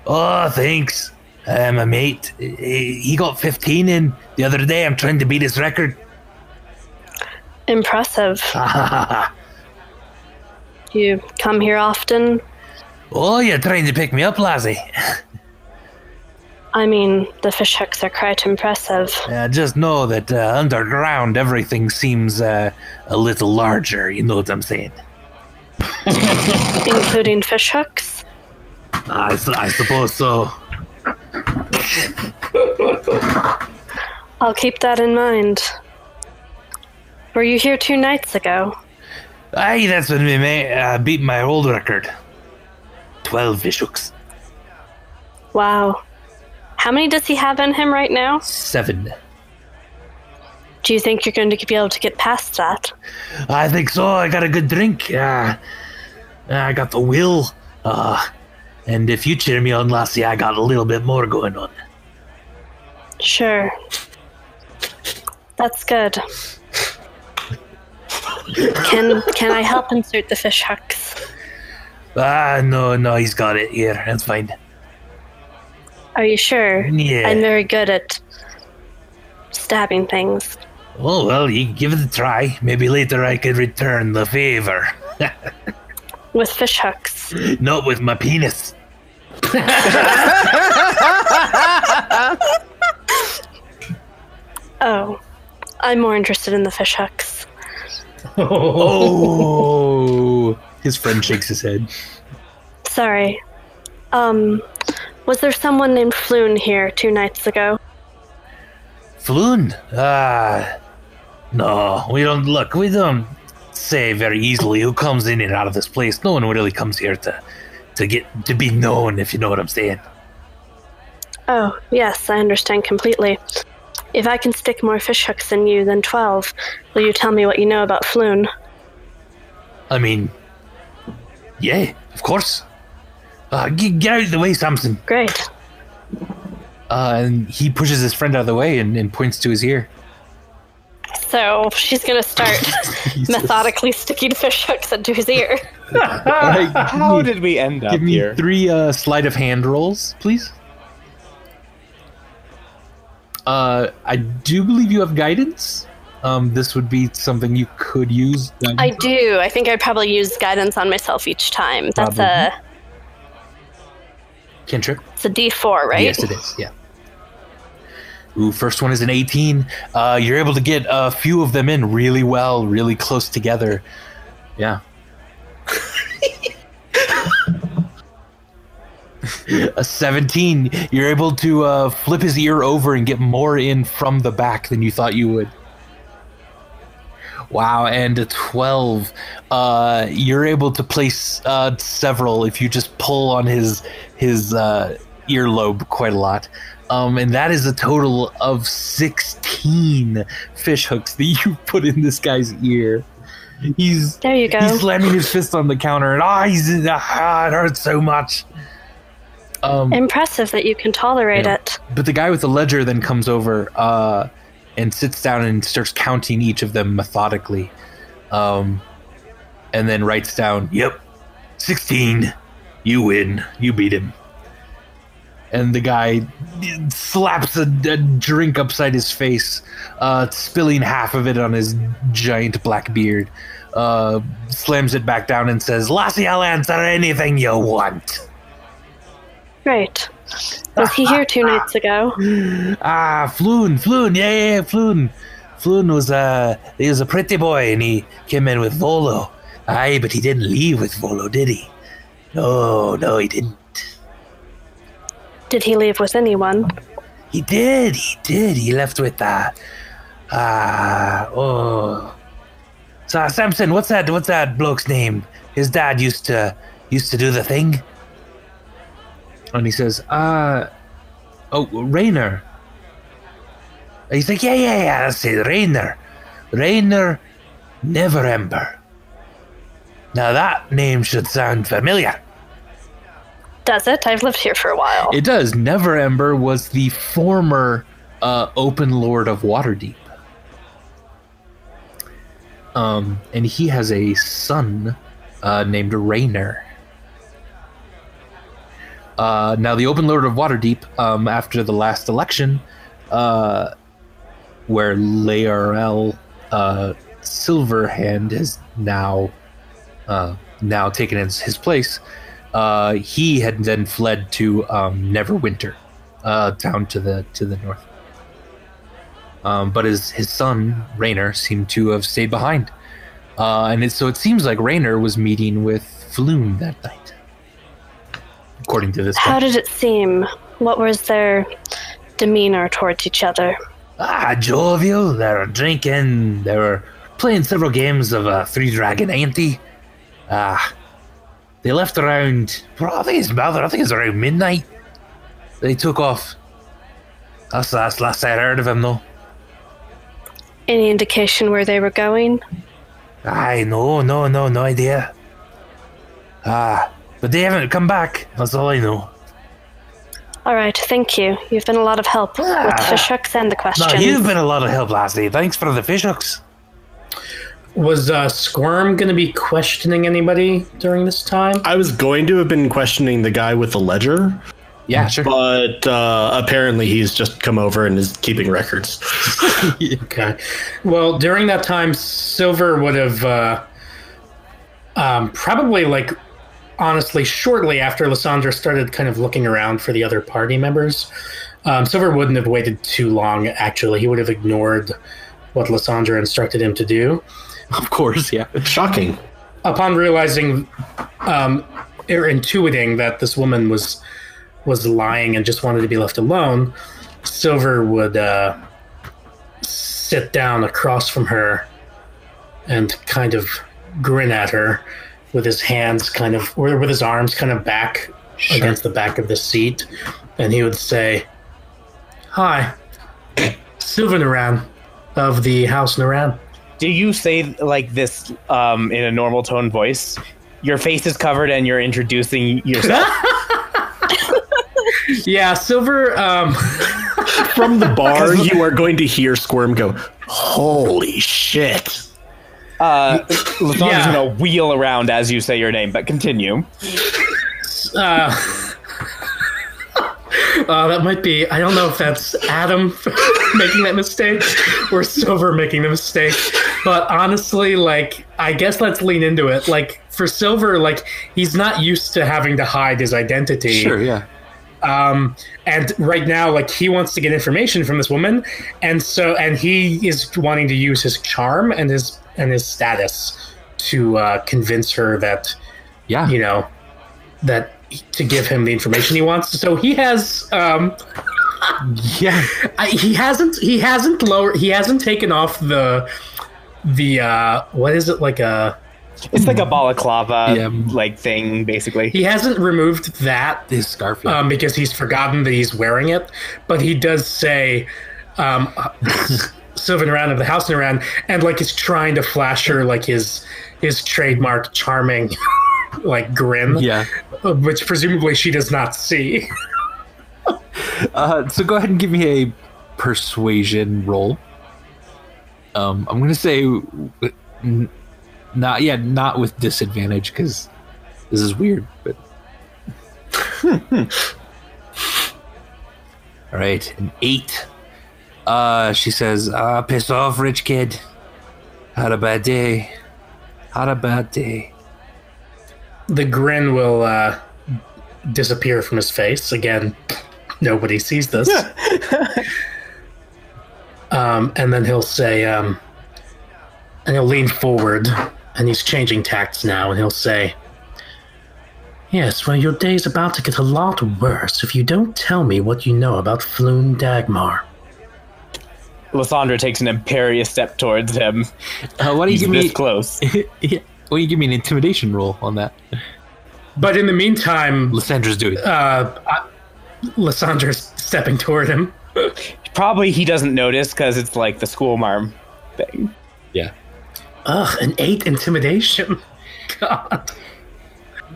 Oh, thanks. Uh, my mate, he he got 15 in the other day. I'm trying to beat his record. Impressive. (laughs) You come here often? oh, you're trying to pick me up, lassie. I mean, the fish hooks are quite impressive. Uh, just know that uh, underground everything seems uh, a little larger. You know what I'm saying? (laughs) Including fish hooks? I suppose so. I'll keep that in mind. Were you here two nights ago? Aye, that's when we may, uh, beat my old record. 12 fishhooks. Wow. How many does he have in him right now? Seven. Do you think you're going to be able to get past that? I think so. I got a good drink. Uh, I got the will. Uh, and if you cheer me on, lassie, I got a little bit more going on. Sure. That's good. Can can I help insert the fish hooks? Ah, no, no, he's got it here. That's fine. Are you sure? Yeah. I'm very good at stabbing things. Oh, well, you can give it a try. Maybe later I could return the favor. (laughs) With fish hooks. Not with my penis. (laughs) Oh. I'm more interested in the fish hooks. Oh. His friend shakes his head. Sorry. Um, was there someone named Floon here two nights ago? Floon? Ah. No, we don't look. We don't say very easily who comes in and out of this place. No one really comes here to to get to be known, if you know what I'm saying. Oh, yes, I understand completely. If I can stick more fish hooks in you than 12, will you tell me what you know about Floon? I mean, yeah, of course. Uh, g- get out of the way, Samson. Great. Uh, and he pushes his friend out of the way and, and points to his ear. So she's gonna start (laughs) methodically sticking fish hooks into his ear. (laughs) How did we end up Give me here? three uh, sleight of hand rolls, please. Uh, I do believe you have guidance. um, this would be something you could use. I do. I think I'd probably use guidance on myself each time. That's a cantrip. it's a D four, right? Yes, it is. Yeah. Ooh, first one is an 18. Uh, you're able to get a few of them in really well, really close together. Yeah. (laughs) (laughs) a 17. You're able to uh, flip his ear over and get more in from the back than you thought you would. Wow, and a 12. Uh, you're able to place uh, several if you just pull on his his uh, earlobe quite a lot. Um, and that is a total of 16 fish hooks that (laughs) you put in this guy's ear. He's There you go. he's slamming his fist on the counter and ah, he's ah, it hurts so much. Um, Impressive that you can tolerate Yeah. it. but the guy with the ledger then comes over uh, and sits down and starts counting each of them methodically, um, and then writes down, "Yep, sixteen. You win. You beat him." And the guy slaps a, a drink upside his face, uh, spilling half of it on his giant black beard. Uh, slams it back down and says, "Lassie, I'll answer anything you want." Right. Was he here two nights ago? Ah, Floon, Floon, yeah, yeah, yeah, Floon. Floon was uh, he was a pretty boy, and he came in with Volo. Aye, but he didn't leave with Volo, did he? No, no, he didn't. Did he leave with anyone? He did, he did. He left with uh, ah, oh. So uh, Samson, what's that? What's that bloke's name? His dad used to used to do the thing. And he says, uh, oh, Renaer. He's like, yeah, yeah, yeah, that's it, Renaer. Renaer Never Ember. Now that name should sound familiar. Does it? I've lived here for a while. It does. Neverember was the former uh, Open Lord of Waterdeep. Um, and he has a son uh, named Renaer. Uh, now, the Open Lord of Waterdeep, um, after the last election, uh, where Laeral uh, Silverhand has now uh, now taken his, his place, uh, he had then fled to um, Neverwinter, uh, down to the to the north. Um, but his his son Renaer seemed to have stayed behind, and it, so it seems like Renaer was meeting with Floon that night, according to this. How did it seem? What was their demeanor towards each other? Ah, jovial. They were drinking. They were playing several games of uh, Three Dragon Ante. Ah, they left around. Well, I think it's about. I think it's around midnight. They took off. That's that's last I heard of him, though. Any indication where they were going? I no, no, no, no idea. Ah, but they haven't come back. That's all I know. All right, thank you. You've been a lot of help with the fish hooks and the questions. No, questions. you've been a lot of help, lassie. Thanks for the fish hooks. Was uh, Squirm going to be questioning anybody during this time? I was going to have been questioning the guy with the ledger, Yeah, sure. but uh, apparently he's just come over and is keeping records. (laughs) (laughs) Okay. Well, during that time, Silver would have uh, um, probably like honestly shortly after Lysandra started kind of looking around for the other party members. Um, Silver wouldn't have waited too long. Actually, he would have ignored what Lysandra instructed him to do. Of course, yeah. Shocking. Upon realizing um, or intuiting that this woman was was lying and just wanted to be left alone, Silver would uh, sit down across from her and kind of grin at her with his hands kind of or with his arms kind of back against the back of the seat and he would say hi Sylvan Naran of the House Naran Do you say like this um, in a normal tone voice? Your face is covered and you're introducing yourself. (laughs) (laughs) yeah Silver um From the (laughs) bar, you are going to hear Squirm go, Holy shit. Uh, Lysandra's Yeah. gonna wheel around as you say your name, but continue. uh, (laughs) uh, that might be. I don't know if that's Adam. (laughs) making that mistake or Silver making the mistake. But honestly, like, I guess let's lean into it. Like, for Silver, like, he's not used to having to hide his identity. Sure, yeah. Um, and right now, like, he wants to get information from this woman. And so, and he is wanting to use his charm and his, and his status to uh, convince her that, Yeah. you know, that to give him the information he wants. So he has, um, Yeah. (laughs) I, he hasn't he hasn't lower he hasn't taken off the the uh what is it like a It's like a balaclava Yeah. like thing, basically. he hasn't removed that His scarf. yeah. um because he's forgotten that he's wearing it but he does say um (laughs) sylvan around of the house and around and like is trying to flash her like his his trademark charming (laughs) like grin yeah. which presumably she does not see (laughs) Uh, so go ahead and give me a persuasion roll. Um, I'm gonna say n- not yeah, not with disadvantage because this is weird. But (laughs) all right, an eight. Uh, she says, "Ah, piss off, rich kid. Had a bad day. Had a bad day." the grin will uh disappear from his face again nobody sees this (laughs) um, and then he'll say um, and he'll lean forward and he's changing tacts now and he'll say yes well your day's about to get a lot worse if you don't tell me what you know about floon dagmar Lysandra takes an imperious step towards him. Uh, why don't you He's give this me? close. (laughs) yeah, why don't you give me an intimidation roll on that? but in the meantime Lysandra's doing. uh, I- Lysandra's stepping toward him Probably he doesn't notice because it's like the school marm thing. Yeah. ugh an eight intimidation (laughs) god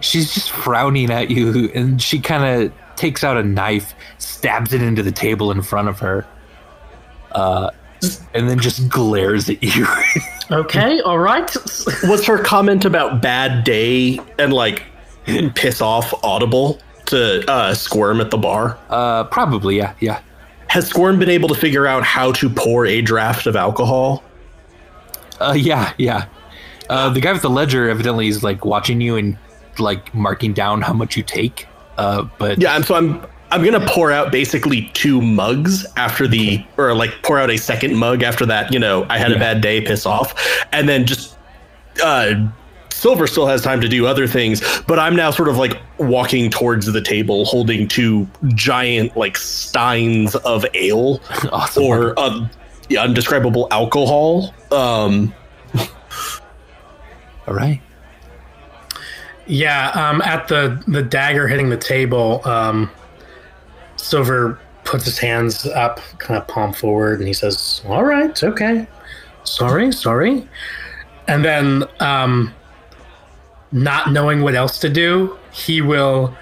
she's just frowning at you and she kind of takes out a knife stabs it into the table in front of her uh, and then just glares at you (laughs) Okay, all right. Was her comment about bad day and like piss off audible to uh, Squirm at the bar? uh, probably yeah yeah Has Squirm been able to figure out how to pour a draft of alcohol? uh, yeah yeah uh, the guy with the ledger evidently is like watching you and like marking down how much you take uh, but Yeah, and so I'm I'm gonna pour out basically two mugs after the or like pour out a second mug after that, you know, I had a bad day, piss off. And then just uh Silver still has time to do other things, but I'm now sort of like walking towards the table holding two giant like steins of ale (laughs) awesome or uh, yeah, undescribable alcohol. Um all right Yeah, um, at the the dagger hitting the table, um, Silver puts his hands up, kind of palm forward, and he says, "All right, okay, sorry, sorry," and then, um, not knowing what else to do, he will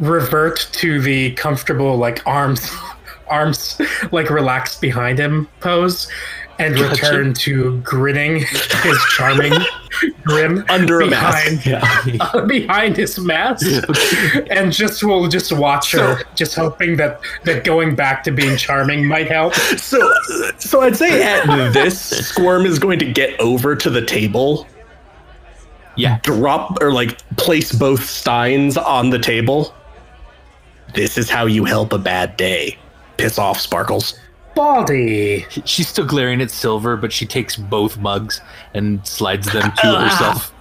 revert to the comfortable, like arms, (laughs) arms like relaxed behind him pose, and return to grinning (laughs) his charming grin under a behind mask. Yeah. (laughs) behind his mask and just will just watch her just hoping that that going back to being charming might help So, so I'd say at this, Squirm is going to get over to the table, yeah drop or like place both steins on the table. This is how you help a bad day. Piss off, Sparkles. Baldy she's still glaring at silver but she takes both mugs and slides them to (laughs) herself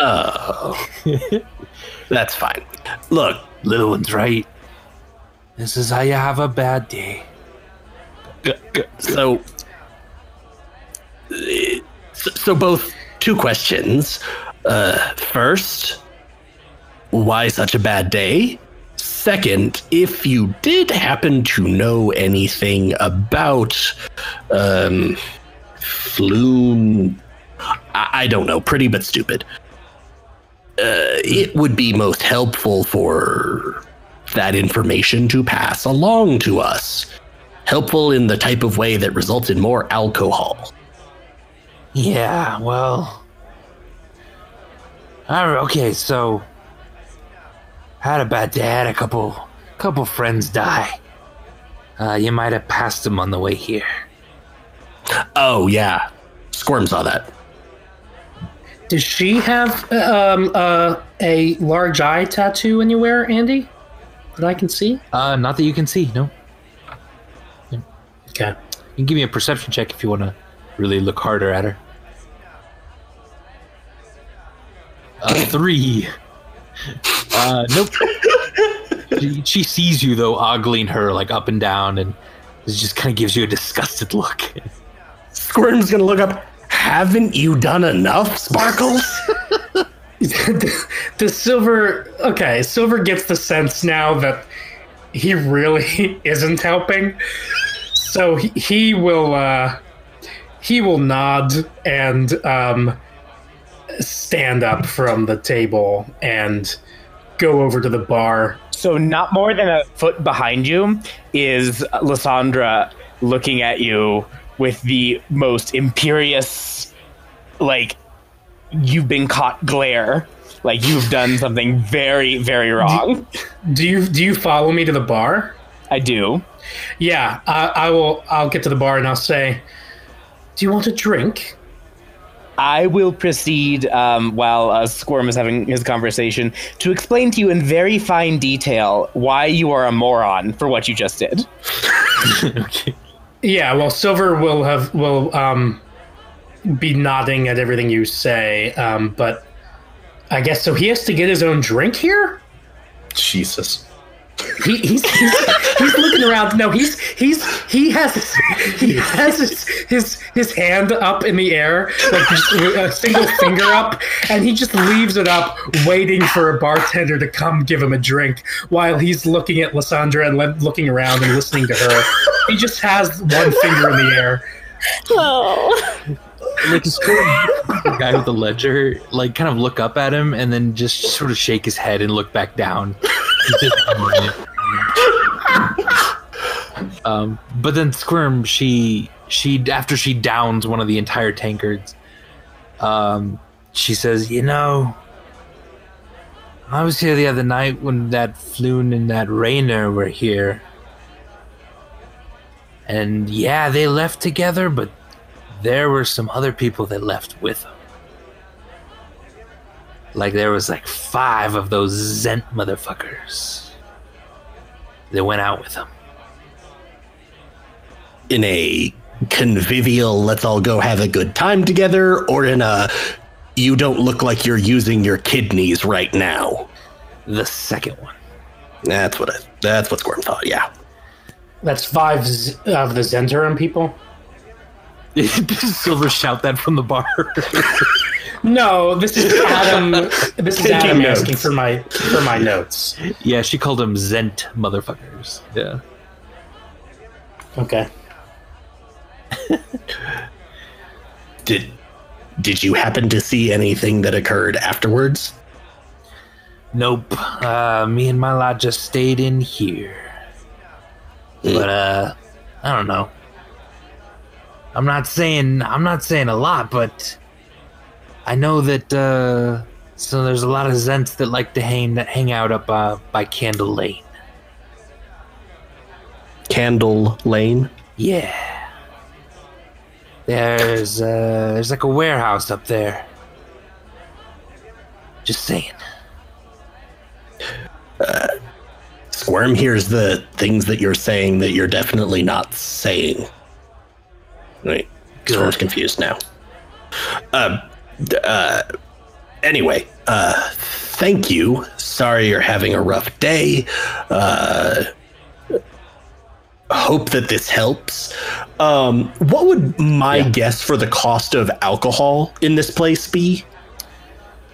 Oh, (laughs) that's fine. Look, little one's right this is how you have a bad day so, uh, so both two questions. Uh, first, why such a bad day? Second, if you did happen to know anything about um, Floon, I, I don't know, pretty but stupid. Uh, it would be most helpful for that information to pass along to us. Helpful in the type of way that results in more alcohol. Yeah, well. Okay, so had a bad day. Had a couple, couple friends die. Uh, you might have passed them on the way here. Oh yeah, Squirm saw that. Does she have um, uh, a large eye tattoo anywhere, Andy? That I can see? Uh, not that you can see. No. Okay. You can give me a perception check if you want to really look harder at her. Uh, three. Uh, nope. she, she sees you though, ogling her like up and down, and it just kind of gives you a disgusted look. Squirm's gonna look up. Haven't you done enough, Sparkles? (laughs) The Silver. Okay, Silver gets the sense now that he really (laughs) isn't helping. So he, he will. Uh, he will nod and um, stand up from the table and go over to the bar. So not more than a foot behind you is Lysandra looking at you with the most imperious, like you've been caught glare, like you've done something very, very wrong. Do you do you follow me to the bar? I do. Yeah, I, I will. I'll get to the bar and I'll say, "Do you want a drink?" I will proceed um, while uh, Squirm is having his conversation to explain to you in very fine detail why you are a moron for what you just did. (laughs) okay. Yeah, well, Silver will have will um, be nodding at everything you say, um, but I guess so. He has to get his own drink here. Jesus. He, he's, he's he's looking around. No, he's he's he has his, he (laughs) has his his, his hand up in the air, like just a single finger up, and he just leaves it up, waiting for a bartender to come give him a drink, while he's looking at Lysandra and le- looking around and listening to her. He just has one finger in the air. Oh. Like the guy with the ledger, like kind of look up at him and then just sort of shake his head and look back down. (laughs) um, but then Squirm, she she after she downs one of the entire tankards, um, she says, "You know, I was here the other night when that Floon and that Renaer were here, and yeah, they left together, but there were some other people that left with them." Like there was like five of those Zhent motherfuckers. They went out with him. In a convivial, let's all go have a good time together, or in a you don't look like you're using your kidneys right now. The second one. That's what I, that's what Squirm thought. Yeah. That's five z- of the Zhentarim people. Does (laughs) Silver shout that from the bar? (laughs) No, this is Adam. This is Taking Adam notes. asking for my for my notes. yeah, she called them Zhent motherfuckers. Yeah. Okay. (laughs) Did did you happen to see anything that occurred afterwards? Nope. Uh, me and my lot just stayed in here. But uh, I don't know. I'm not saying I'm not saying a lot, but I know that uh, so there's a lot of Zhents that like to hang that hang out up uh, by Candle Lane. Candle Lane. Yeah. There's uh, there's like a warehouse up there. Just saying. Squirm hears the things that you're saying that you're definitely not saying. Wait, Squirm's confused now. Um, uh, anyway, uh, thank you. Sorry you're having a rough day. Uh, hope that this helps. Um, what would my guess for the cost of alcohol in this place be?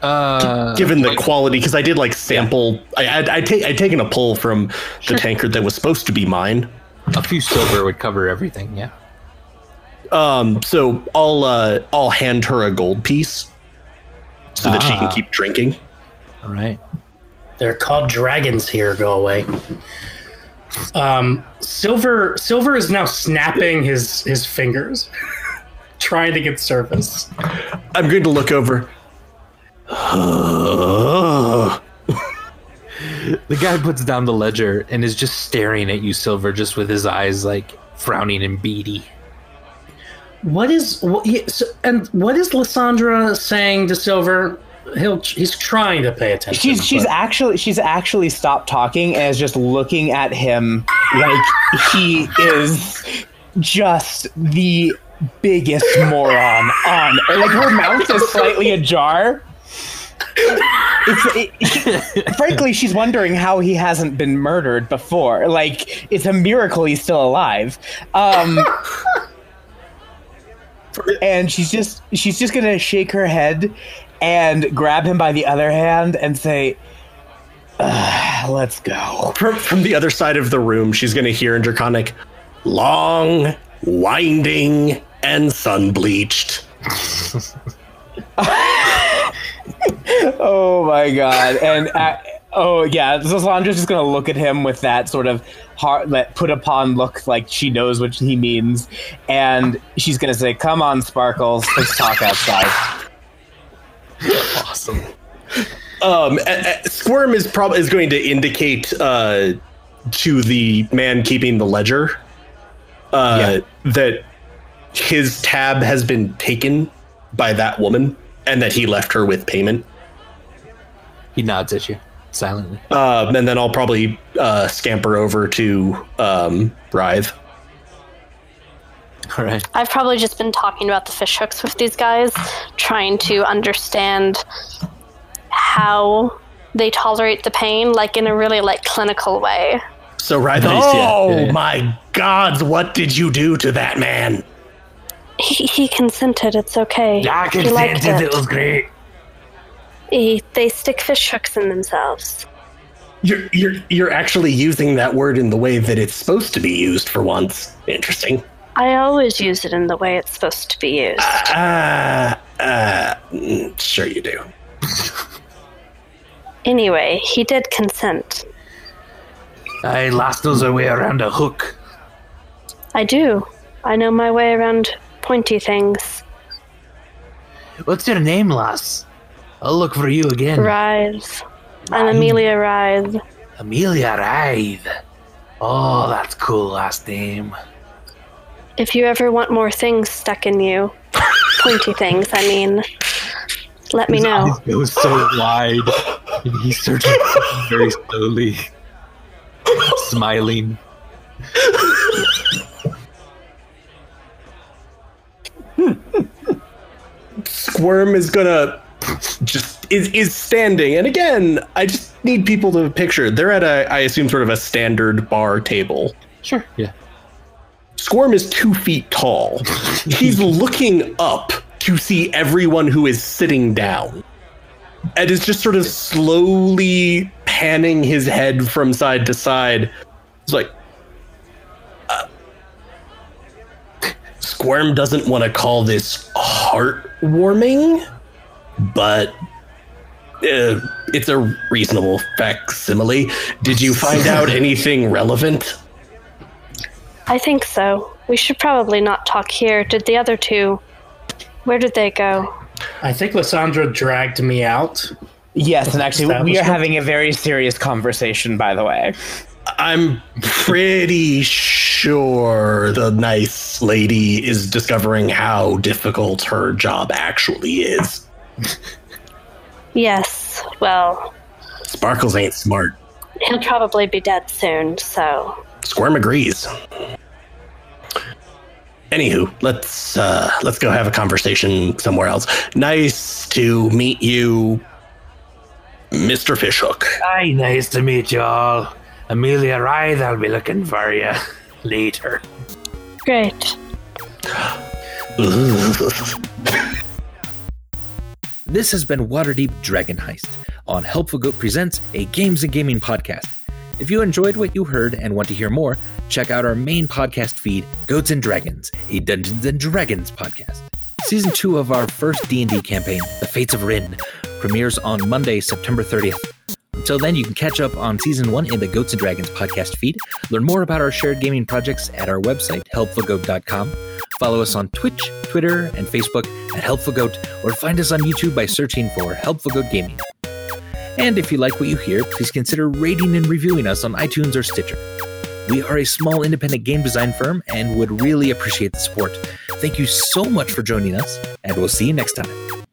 Uh, given the quality because i did like sample i i'd, I'd, take, I'd taken a pull from the tankard that was supposed to be mine a few silver would cover everything. Yeah. um so i'll uh i'll hand her a gold piece so that she can Ah. keep drinking All right. They're called dragons here. Go away. Um, Silver Silver is now snapping his his fingers, (laughs) trying to get service. i'm going to look over (sighs) The guy puts down the ledger and is just staring at you, Silver, just with his eyes like frowning and beady. What is what, yeah, so, and what is Lysandra saying to Silver? He'll he's trying to pay attention. She's she's but- actually she's actually stopped talking and is just looking at him like he is just the biggest moron on like her mouth is slightly ajar. It's, it, frankly, she's wondering how he hasn't been murdered before. Like, it's a miracle he's still alive. Um, (laughs) and she's just she's just gonna shake her head and grab him by the other hand and say, "Let's go." From, from the other side of the room, she's going to hear in Draconic, long, winding, and sun bleached. (laughs) Oh my god! And uh, oh yeah, so just gonna look at him with that sort of heart, that put upon look, like she knows what he means, and she's gonna say, "Come on, Sparkles, let's talk outside." Awesome. Um, a- a- Squirm is probably is going to indicate uh, to the man keeping the ledger uh, that his tab has been taken by that woman and that he left her with payment. He nods at you silently. Um, and then I'll probably uh, scamper over to um, Writhe. (laughs) All right. I've probably just been talking about the fish hooks with these guys, trying to understand how they tolerate the pain, like in a really like clinical way. So right. Nice, yeah. oh Yeah, yeah. my gods, what did you do to that man? He, he consented. It's okay. he liked it. was great. He, they stick fish hooks in themselves. You're you're you're actually using that word in the way that it's supposed to be used for once. Interesting. I always use it in the way it's supposed to be used. Uh, uh, mm, sure you do. Anyway, he did consent. I lost those way around a hook. I do. I know my way around pointy things. What's your name, lass? I'll look for you again. Writhe. I'm Amelia Writhe. Amelia Writhe. Oh, that's cool last name. If you ever want more things stuck in you, pointy things, I mean, let me know. It was so wide, and he starts walking very slowly, smiling. Squirm is gonna just is is standing, and again, I just need people to picture. They're at a, I assume, sort of a standard bar table. Sure. Yeah. Squirm is two feet tall. (laughs) He's looking up to see everyone who is sitting down. And is just sort of slowly panning his head from side to side. It's like. uh, Squirm doesn't want to call this heartwarming, but uh, it's a reasonable facsimile. Did you find (laughs) out anything relevant? I think so. We should probably not talk here. Did the other two. Where did they go? I think Lysandra dragged me out. Yes, and actually, we are having a very serious conversation, by the way. I'm pretty sure the nice lady is discovering how difficult her job actually is. Yes, well, Sparkles ain't smart. he'll probably be dead soon, so. Squirm agrees. Anywho, let's uh, let's go have a conversation somewhere else. Nice to meet you, Mr. Fishhook. Hi, nice to meet you all. Amelia Writhe, I'll be looking for you (laughs) later. Great. (laughs) This has been Waterdeep Dragon Heist on Helpful Goat Presents, a games and gaming podcast. If you enjoyed what you heard and want to hear more, check out our main podcast feed, Goats and Dragons, a Dungeons and Dragons podcast. Season 2 of our first D&D campaign, The Fates of Rin, premieres on Monday, September 30th. Until then, you can catch up on Season 1 in the Goats and Dragons podcast feed, learn more about our shared gaming projects at our website, helpfulgoat.com, follow us on Twitch, Twitter, and Facebook at Helpful Goat, or find us on YouTube by searching for Helpful Goat Gaming. And if you like what you hear, please consider rating and reviewing us on iTunes or Stitcher. We are a small independent game design firm and would really appreciate the support. Thank you so much for joining us, and we'll see you next time.